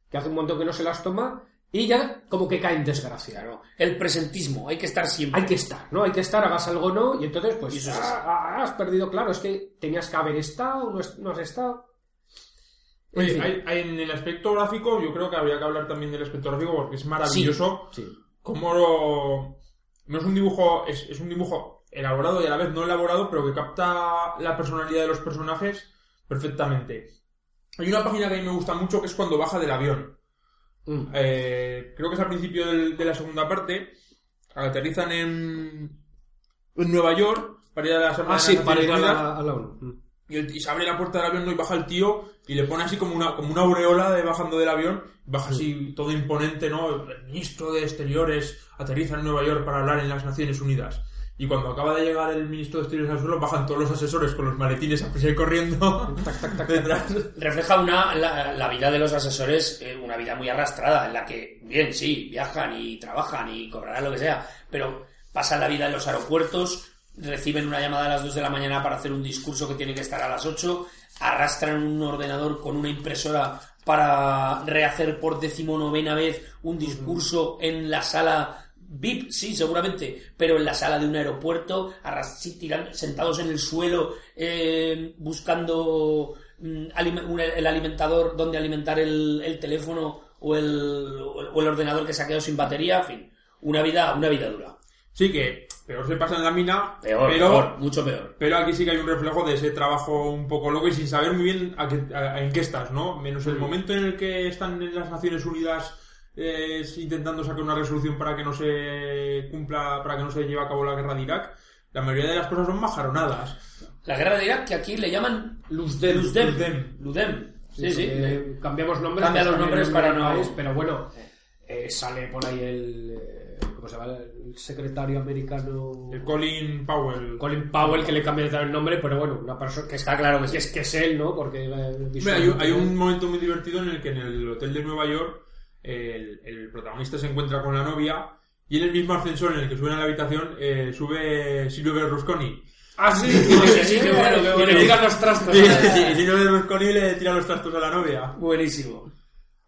que hace un montón que no se las toma, y ya como que cae en desgracia. Claro. El presentismo, hay que estar siempre. Hay que estar, ¿no? Hay que estar, hagas algo o no, y entonces, pues, Y eso es ah, ah, has perdido, claro, es que tenías que haber estado, no, es- no has estado. En Oye, hay- hay en el aspecto gráfico, yo creo que habría que hablar también del aspecto gráfico porque es maravilloso. Sí. como lo- no es un dibujo es, es un dibujo elaborado y a la vez no elaborado pero que capta la personalidad de los personajes perfectamente hay una página que a mí me gusta mucho que es cuando baja del avión Mm. Eh, creo que es al principio del- de la segunda parte aterrizan en en Nueva York para ir a la Asamblea Ah, sí, para ir a la, a la. Mm. Y, el- y se abre la puerta del avión y baja el tío y le pone así como una, como una aureola de bajando del avión. Baja así todo imponente, ¿no? El ministro de Exteriores aterriza en Nueva York para hablar en las Naciones Unidas. Y cuando acaba de llegar el ministro de Exteriores al suelo, bajan todos los asesores con los maletines a prisa y corriendo detrás. refleja una, la, la vida de los asesores, eh, una vida muy arrastrada, en la que, bien, sí, viajan y trabajan y cobrarán lo que sea, pero pasan la vida en los aeropuertos, reciben una llamada a las 2 de la mañana para hacer un discurso que tiene que estar a las 8, arrastran un ordenador con una impresora para rehacer por decimonovena vez un discurso en la sala VIP, sí, seguramente, pero en la sala de un aeropuerto, arras- sí, tiran- sentados en el suelo, eh, buscando mm, un- el alimentador donde alimentar el, el teléfono o el, o el ordenador que se ha quedado sin batería, en fin, una vida, una vida dura. Sí que peor se pasa en la mina, Peor, pero, peor, mucho peor. pero aquí sí que hay un reflejo de ese trabajo un poco loco y sin saber muy bien a qué- a- en qué estás, ¿no? Menos el momento en el que están en las Naciones Unidas eh, intentando sacar una resolución para que no se cumpla, para que no se lleve a cabo la guerra de Irak, la mayoría de las cosas son majaronadas. La guerra de Irak, que aquí le llaman Luzdem. Luzdem. Luzdem. Ludem. Sí, sí. Eh, cambiamos nombres. Cambia los nombres nombre para no- país, pero bueno, eh, sale por ahí el. eh, ¿Cómo se llama? El secretario americano. El Colin Powell. Colin Powell, que le cambia el nombre, pero bueno, una persona que está claro que sí, es que es él, ¿no? Porque. eh, hay, visualmente- hay un momento muy divertido en el que en el hotel de Nueva York el, el protagonista se encuentra con la novia y en el mismo ascensor en el que suben a la habitación eh, sube Silvio Berlusconi. Ah, sí. Sí, sí, qué bueno, qué Y le digan los trastos. Y, y si no es Berlusconi le tira los trastos a la novia. Buenísimo.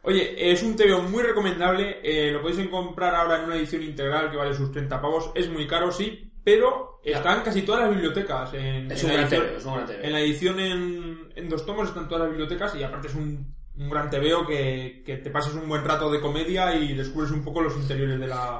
Oye, es un TVO muy recomendable. eh, lo podéis comprar ahora en una edición integral que vale sus 30 pavos. Es muy caro, sí, pero está en casi todas las bibliotecas. En, Es en un la gran edición- TVO, es un gran TVO. En la edición en, en dos tomos están todas las bibliotecas y aparte es un, un gran TVO que, que te pasas un buen rato de comedia y descubres un poco los interiores de la...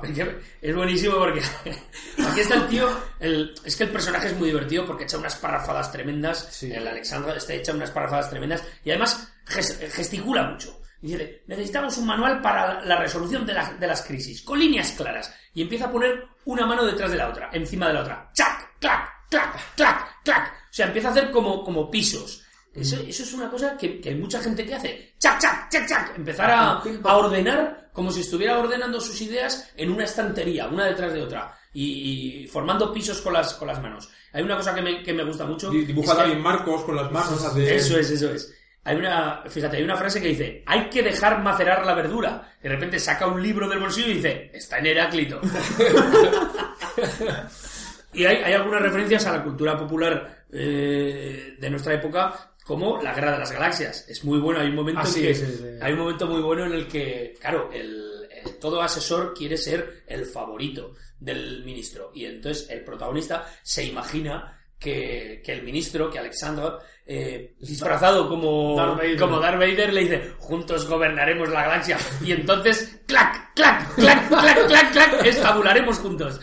Es buenísimo porque aquí está el tío. el- es que el personaje es muy divertido porque echa unas parrafadas tremendas. Sí. El Alexandra este echa unas parrafadas tremendas y además ges- gesticula mucho. Y dice: Necesitamos un manual para la resolución de, la- de las crisis, con líneas claras. Y empieza a poner una mano detrás de la otra, encima de la otra. ¡Chac! ¡Clac! ¡Clac! ¡Clac! ¡Clac! O sea, empieza a hacer como, como pisos. Eso, eso es una cosa que, que hay mucha gente que hace. ¡Chac, chac, chac, chac! Empezar a, a ordenar como si estuviera ordenando sus ideas en una estantería, una detrás de otra. Y, y formando pisos con las, con las manos. Hay una cosa que me, que me gusta mucho. Di- Dibuja también marcos con las manos. hace- eso es, eso es. Hay una, fíjate, hay una frase que dice, hay que dejar macerar la verdura. De repente saca un libro del bolsillo y dice, está en Heráclito. y hay, hay algunas referencias a la cultura popular eh, de nuestra época, como la Guerra de las Galaxias. Es muy bueno, hay un momento Ah, en sí, que, sí, sí. hay un momento muy bueno en el que, claro, el, el- todo asesor quiere ser el favorito del ministro. Y entonces el protagonista se imagina que, que el ministro, que Alexandra, eh, disfrazado como Darth Vader. como Darth Vader, le dice, juntos gobernaremos la galaxia. Y entonces, clac, clac, clac, clac, clac, clac, estabularemos juntos.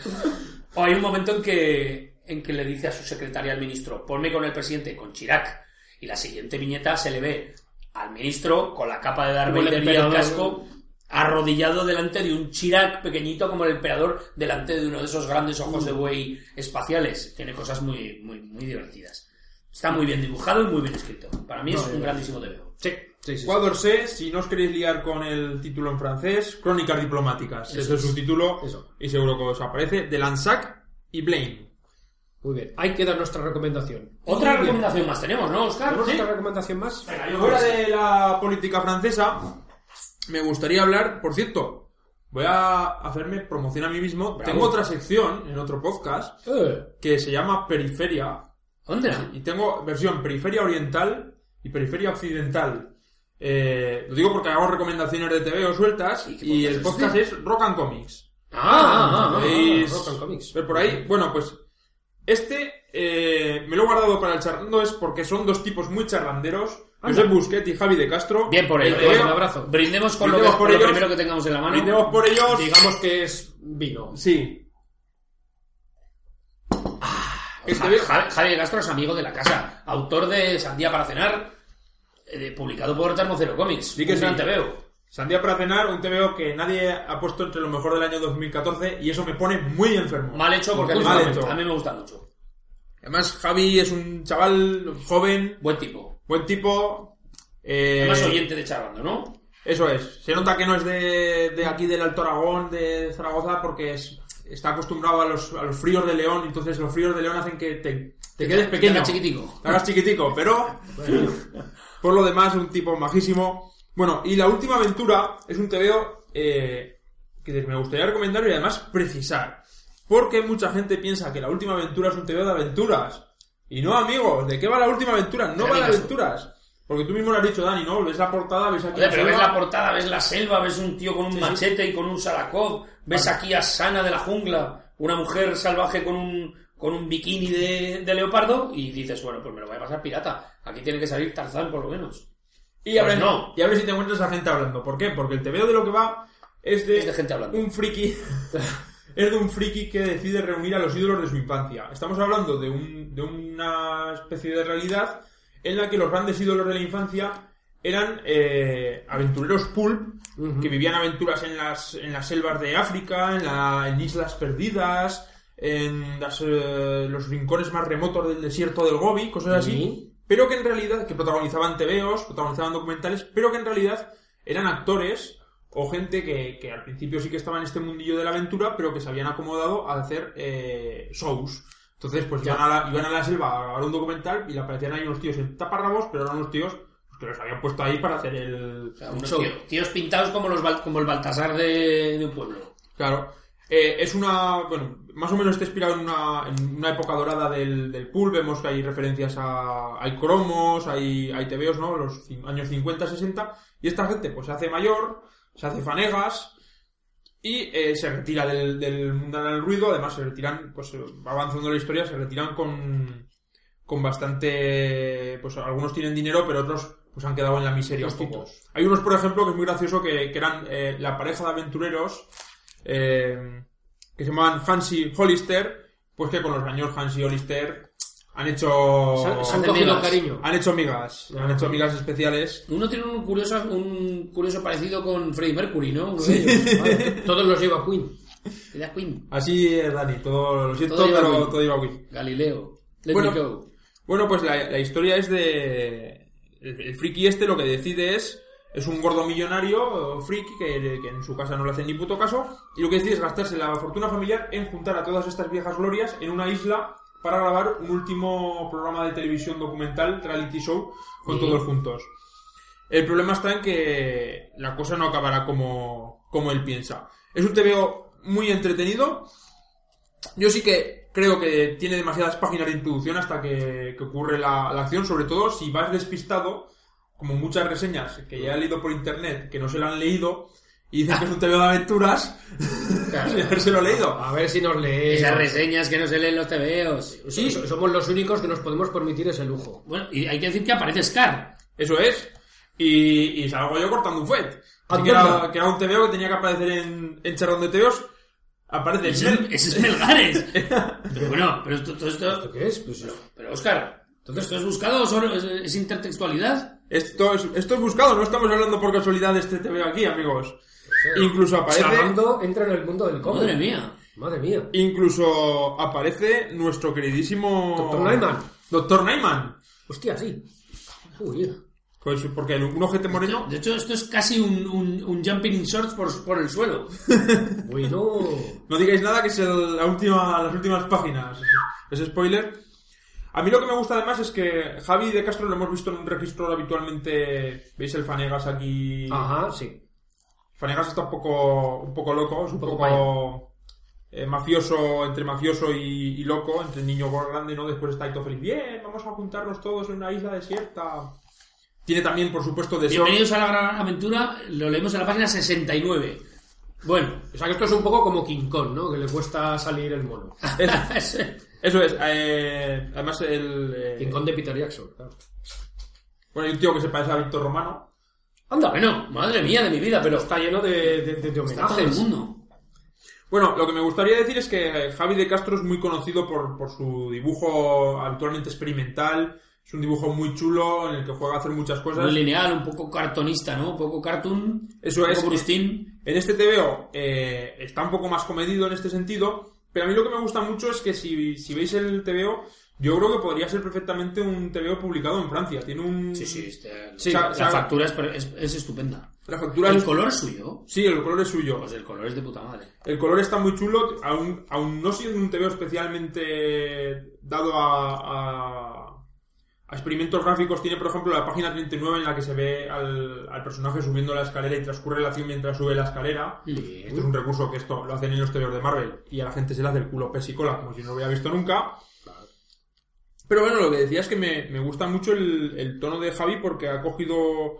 O hay un momento en que, en que le dice a su secretaria al ministro, ponme con el presidente, con Chirac. Y la siguiente viñeta se le ve al ministro con la capa de Darth Vader y el casco arrodillado delante de un Chirac pequeñito como el emperador delante de uno de esos grandes ojos de buey espaciales. Tiene cosas muy, muy, muy divertidas. Está muy bien dibujado y muy bien escrito. Para mí es un grandísimo TVO. Sí, sí, sí. Ecuador C, si no os queréis liar con el título en francés, Crónicas Diplomáticas. Eso Ese es es. su título Eso. y seguro que os aparece. De Lansac y Blaine. Muy bien. Ahí queda nuestra recomendación. Otra Muy bien. recomendación más tenemos, ¿no, Oscar? ¿Tenemos ¿Sí? otra recomendación más? Fuera de la política francesa, me gustaría hablar, por cierto, voy a hacerme promoción a mí mismo. Bravo. Tengo otra sección en otro podcast Eh, que se llama Periferia ¿Dónde? y tengo versión Periferia Oriental y Periferia Occidental. Eh, lo digo porque hago recomendaciones de TV o sueltas ¿Y el podcast es Rock and Comics. Ah, ah, ah, ah. Rock and Comics. ver por ahí. Bueno, pues este eh, me lo he guardado para el charlando es porque son dos tipos muy charlanderos. José Busquet y Javi de Castro. Bien por ello. El Bien, TVO un abrazo. Brindemos con, Brindemos lo, que- por con lo ellos. primero que tengamos en la mano. Brindemos por ellos. Digamos que es vino. Sí. Ja- TVO Ja- Javi Castro es amigo de la casa, autor de Sandía para cenar, eh, publicado por Termocero Comics. Di que un sí. gran. Sandía para cenar, un TVO que nadie ha puesto entre lo mejor del año 2014 y eso me pone muy enfermo. Mal hecho porque Mal hecho. a mí me gusta mucho. Además, Javi es un chaval joven, Buen tipo. buen tipo. eh, Además oyente de charlando, ¿no? Eso es. Se nota que no es de, de aquí del Alto Aragón, de Zaragoza, porque es- está acostumbrado a los, a los fríos de León, entonces los fríos de León hacen que te, te quedes Te pequeño. hagas chiquitico. Te hagas chiquitico, pero por lo demás un tipo majísimo. Bueno, y la última aventura es un TVO eh, que me gustaría recomendar y además precisar. Porque mucha gente piensa que la última aventura es un TVO de aventuras. Y no, amigos, ¿de qué va la última aventura? No va de aventuras. Porque tú mismo lo has dicho, Dani, ¿no? Ves la portada, ves aquí Joder, pero ves selva. la portada, ves la selva, ves un tío con un Sí, sí. machete y con un salakov, ves aquí a Sana de la jungla, una mujer salvaje con un, con un bikini de, de leopardo y dices, bueno, pues me lo voy a pasar pirata. Aquí tiene que salir Tarzán por lo menos. Y a, Pues ver, no. y a ver si te encuentras a gente hablando. ¿Por qué? Porque el TVO de lo que va es de, Es de gente hablando. un friki. es de un friki que decide reunir a los ídolos de su infancia. Estamos hablando de, un, de una especie de realidad en la que los grandes ídolos de la infancia eran eh, aventureros pulp que vivían aventuras en las, en las selvas de África, en, la- en islas perdidas, en las, eh, los rincones más remotos del desierto del Gobi, cosas así Sí. Pero que en realidad, que protagonizaban TVOs, protagonizaban documentales, pero que en realidad eran actores o gente que, que al principio sí que estaba en este mundillo de la aventura, pero que se habían acomodado a hacer eh, shows. Entonces, pues iban a, la, iban a la selva a grabar un documental y le aparecían ahí unos tíos en taparrabos, pero eran unos tíos pues, que los habían puesto ahí para hacer el, O sea, show. tíos pintados como, los, como el Baltasar de, de un pueblo. Claro. Eh, es una, bueno, más o menos está inspirado en una, en una época dorada del, del pool. Vemos que hay referencias a, hay cromos, hay, hay TVOs, ¿no? Los años 50, 60. Y esta gente, pues se hace mayor, se hace fanegas y eh, se retira del, del mundo del ruido. Además, se retiran, pues va avanzando la historia, se retiran con, con bastante, pues algunos tienen dinero, pero otros pues han quedado en la miseria un poco. Hay unos, por ejemplo, que es muy gracioso, que, que eran eh, la pareja de aventureros eh, que se llamaban Hansi Hollister, pues que con los años Hansi Hollister han hecho Se han- se han cogido cariño. han hecho migas, han hecho migas especiales. Uno tiene un curioso, un curioso parecido con Freddie Mercury, ¿no? Uno de ellos. Vale, Todos los lleva Queen. Era Queen. Así es, Dani, todo lo siento, Todo pero todo iba bien. Galileo. Let Bueno. me go. Bueno, pues la, la historia es de. El, el friki este lo que decide es. Es un gordo millonario, friki, que, que en su casa no le hacen ni puto caso. Y lo que decide es gastarse la fortuna familiar en juntar a todas estas viejas glorias en una isla para grabar un último programa de televisión documental, reality show, con todos juntos. El problema está en que la cosa no acabará como, como él piensa. Es un TVO muy entretenido. Yo sí que creo que tiene demasiadas páginas de introducción hasta que, que ocurre la, la acción, sobre todo si vas despistado, como muchas reseñas que ya he leído por internet que no se lo han leído y dicen que es un TVO de aventuras, sin habérselo leído. A ver si nos lee. Esas reseñas que no se leen los TVOs. Sí, so- somos los únicos que nos podemos permitir ese lujo. Bueno, y hay que decir que aparece Scar. Eso es. Y, y salgo yo cortando un fuet. Así que, era, que era un TVO que tenía que aparecer en, en Charrón de TVOs. Aparece Ese, Mel- ese es Melgares. Pero bueno, pero esto, todo esto... ¿Esto qué es? Pues, Pero Oscar, ¿entonces esto es buscado o solo es, es intertextualidad? Esto es, esto es buscado, no estamos hablando por casualidad de este TVO aquí, amigos. Incluso aparece, Charlando entra en el mundo del cómic. Madre mía. Madre mía. incluso aparece nuestro queridísimo Doctor Nyman. Doctor Nyman. Hostia, sí. Uy, Pues porque un ojete moreno. De hecho, esto es casi un, un, un jumping in shorts por, por el suelo. bueno. No digáis nada que es el- la última, las últimas páginas. Es spoiler. A mí lo que me gusta además es que Javi de Castro lo hemos visto en un registro habitualmente. ¿Veis el Fanegas aquí? Ajá, sí. Fanegas está un poco, un poco loco, es un poco poco, eh, mafioso, entre mafioso y, y loco, entre niño grande, ¿no? Después está todo feliz. Bien, vamos a juntarnos todos en una isla desierta. Tiene también, por supuesto, deseo. Bienvenidos a la gran aventura. Lo leemos en la página 69. Bueno. O sea que esto es un poco como King Kong, ¿no? Que le cuesta salir el mono. Eso es. eh, además, el. eh, King Kong de Peter Jackson, claro. bueno, hay un tío que se parece a Víctor Romano. Anda, bueno, madre mía de mi vida, pero está lleno de, de, de- de está todo el homenajes. mundo. Bueno, lo que me gustaría decir es que Javi de Castro es muy conocido por, por su dibujo habitualmente experimental. Es un dibujo muy chulo en el que juega a hacer muchas cosas. Muy lineal, un poco cartonista, ¿no? Un poco cartoon. Eso un es. poco Brustin. En este TVO eh, está un poco más comedido en este sentido, pero a mí lo que me gusta mucho es que si, si veis el TVO, yo creo que podría ser perfectamente un TVO publicado en Francia. Tiene un... Sí, sí, este- Sí, la, factura es, es, es estupenda. La factura ¿El es... color es suyo? Sí, el color es suyo. Pues el color es de puta madre. El color está muy chulo, aún, aún no siendo un TVO especialmente dado a experimentos gráficos. Tiene, por ejemplo, la página 39 en la que se ve al, al personaje subiendo la escalera y transcurre la acción mientras sube la escalera. Esto es un recurso que esto lo hacen en los TVOs de Marvel y a la gente se le hace el culo pes y cola como si no lo hubiera visto nunca. Pero bueno, lo que decía es que me, me gusta mucho el, el tono de Javi porque ha cogido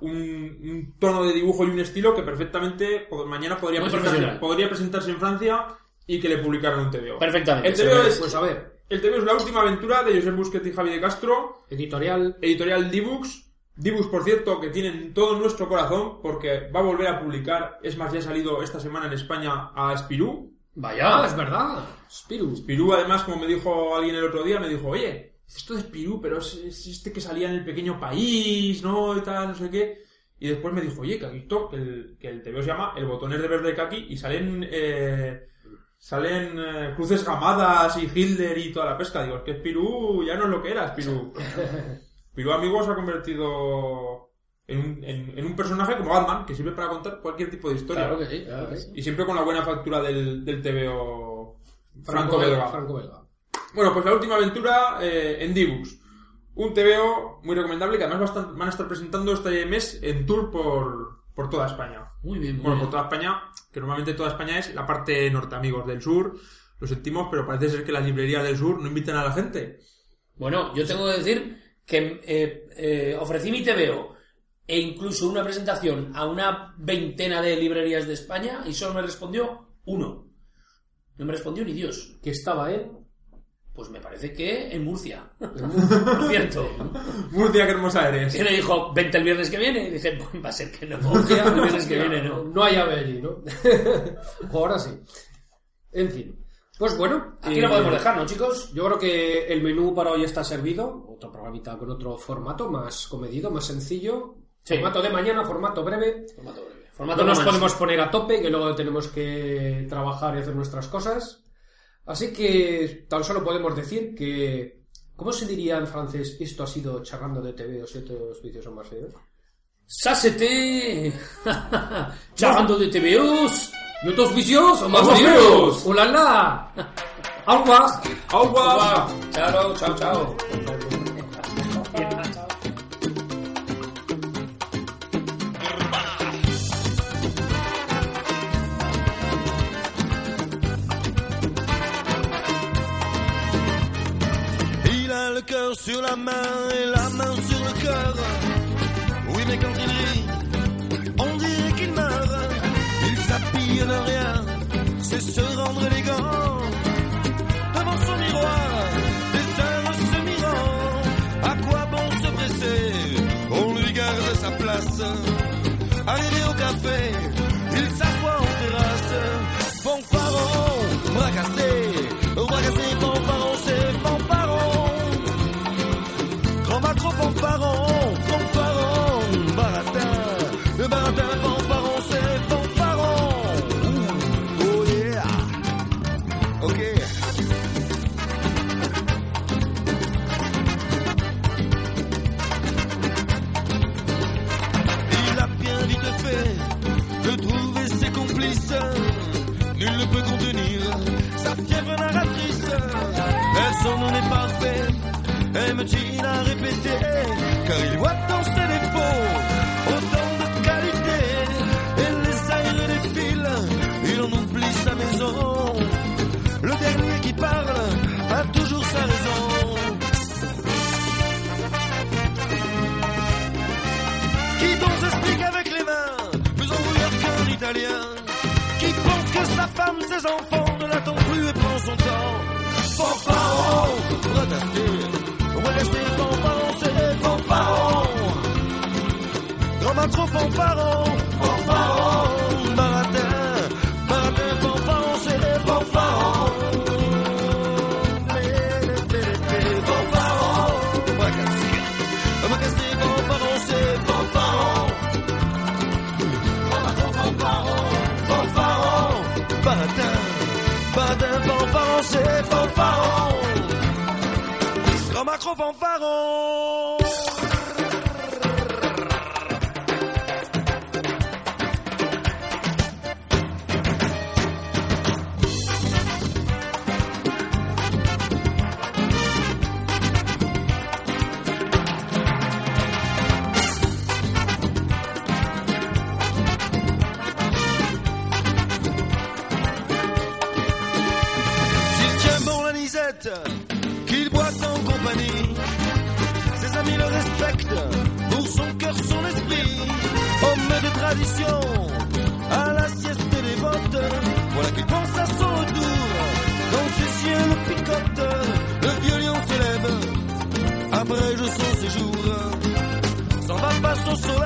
un, un tono de dibujo y un estilo que perfectamente mañana podría presentarse, podría presentarse en Francia y que le publicaran un TVO. Perfectamente. El TVO es, Pues a ver, el TVO es la última aventura de Josep Busquets y Javi de Castro, editorial. editorial Dibux. Dibux, por cierto, que tienen todo nuestro corazón porque va a volver a publicar, es más, ya ha salido esta semana en España a Spirú. Vaya. Ah, es verdad. Spirus. Spirú, además, como me dijo alguien el otro día, me dijo, oye, esto de Spirú, pero es, es este que salía en el pequeño país, ¿no? Y tal, no sé qué. Y después me dijo, oye, que has visto que el, que el TVO se llama El botones de verde kaki y salen, eh, salen eh, cruces gamadas y Hitler y toda la pesca. Digo, es que Spirú ya no es lo que era, Spirú. Spirú, amigos, se ha convertido en un, en, en un personaje como Batman, que sirve para contar cualquier tipo de historia. Claro que sí, claro que sí. Y siempre con la buena factura del, del TVO Franco franco-belga. Franco Belga. Bueno, pues la última aventura eh, en Dibux. Un TVO muy recomendable que además van a estar presentando este mes en tour por, por toda España. Muy bien, muy Bueno, bien. por toda España, que normalmente toda España es la parte norte, amigos del sur. Lo sentimos, pero parece ser que las librerías del sur no invitan a la gente. Bueno, yo tengo que decir que eh, eh, ofrecí mi TVO e incluso una presentación a una veintena de librerías de España y solo me respondió uno. No me respondió ni Dios. Que estaba en... Pues me parece que en Murcia. Por cierto. Murcia, qué hermosa eres. Y me dijo, vente el viernes que viene. Y dije, pues va a ser que no. Murcia, el viernes que viene no. No hay ave allí, ¿no? Ahora sí. En fin. Pues bueno. Aquí eh, lo podemos dejar, ¿no, chicos? Yo creo que el menú para hoy está servido. Otro programita con otro formato más comedido, más sencillo. Sí. Formato de mañana, formato breve. Formato breve. Formato No nos podemos poner a tope, que luego tenemos que trabajar y hacer nuestras cosas. Así que tan solo podemos decir que... ¿Cómo se diría en francés esto ha sido charlando de TV o siete vicios son más feos? C'était... Charlando de TVOs. ¿Y otros vicios son más ¡Más feos? ¡Oh la! ¡Au revoir! ¡Agua! Chao, chao, chao. Sur la main et la main sur le cœur. Oui, mais quand il rit, on dirait qu'il meurt. Il s'habille de rien, c'est se rendre élégant. Devant son miroir, des heures se mirant. À quoi bon se presser? On lui garde sa place. Nul ne peut contenir sa fièvre narratrice. Elle son nom est parfait, aime-t-il à répéter? Car il voit dans ses défauts autant de qualités. Et les aïeux défilent, il en oublie sa maison. Le dernier qui parle a toujours sa raison. Qui donc s'explique avec les mains, plus embrouillard qu'un italien sa femme, ses enfants ne l'attendent plus et prend son temps. Fanfaron, protester, ouais, rester fanfaron, c'est des fanfarons. Dans ma trop fanfaron. C'est fanfaron. Grand macro fanfaron. Va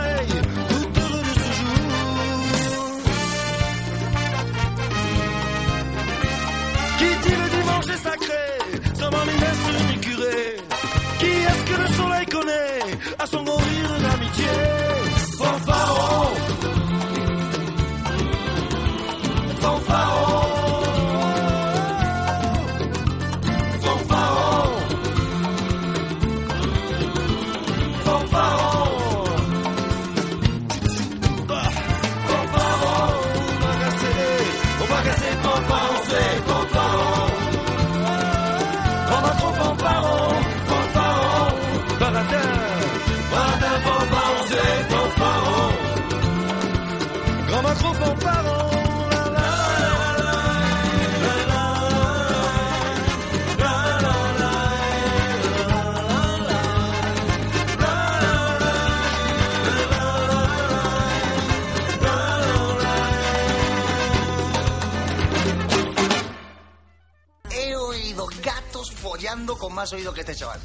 más oído que este chaval.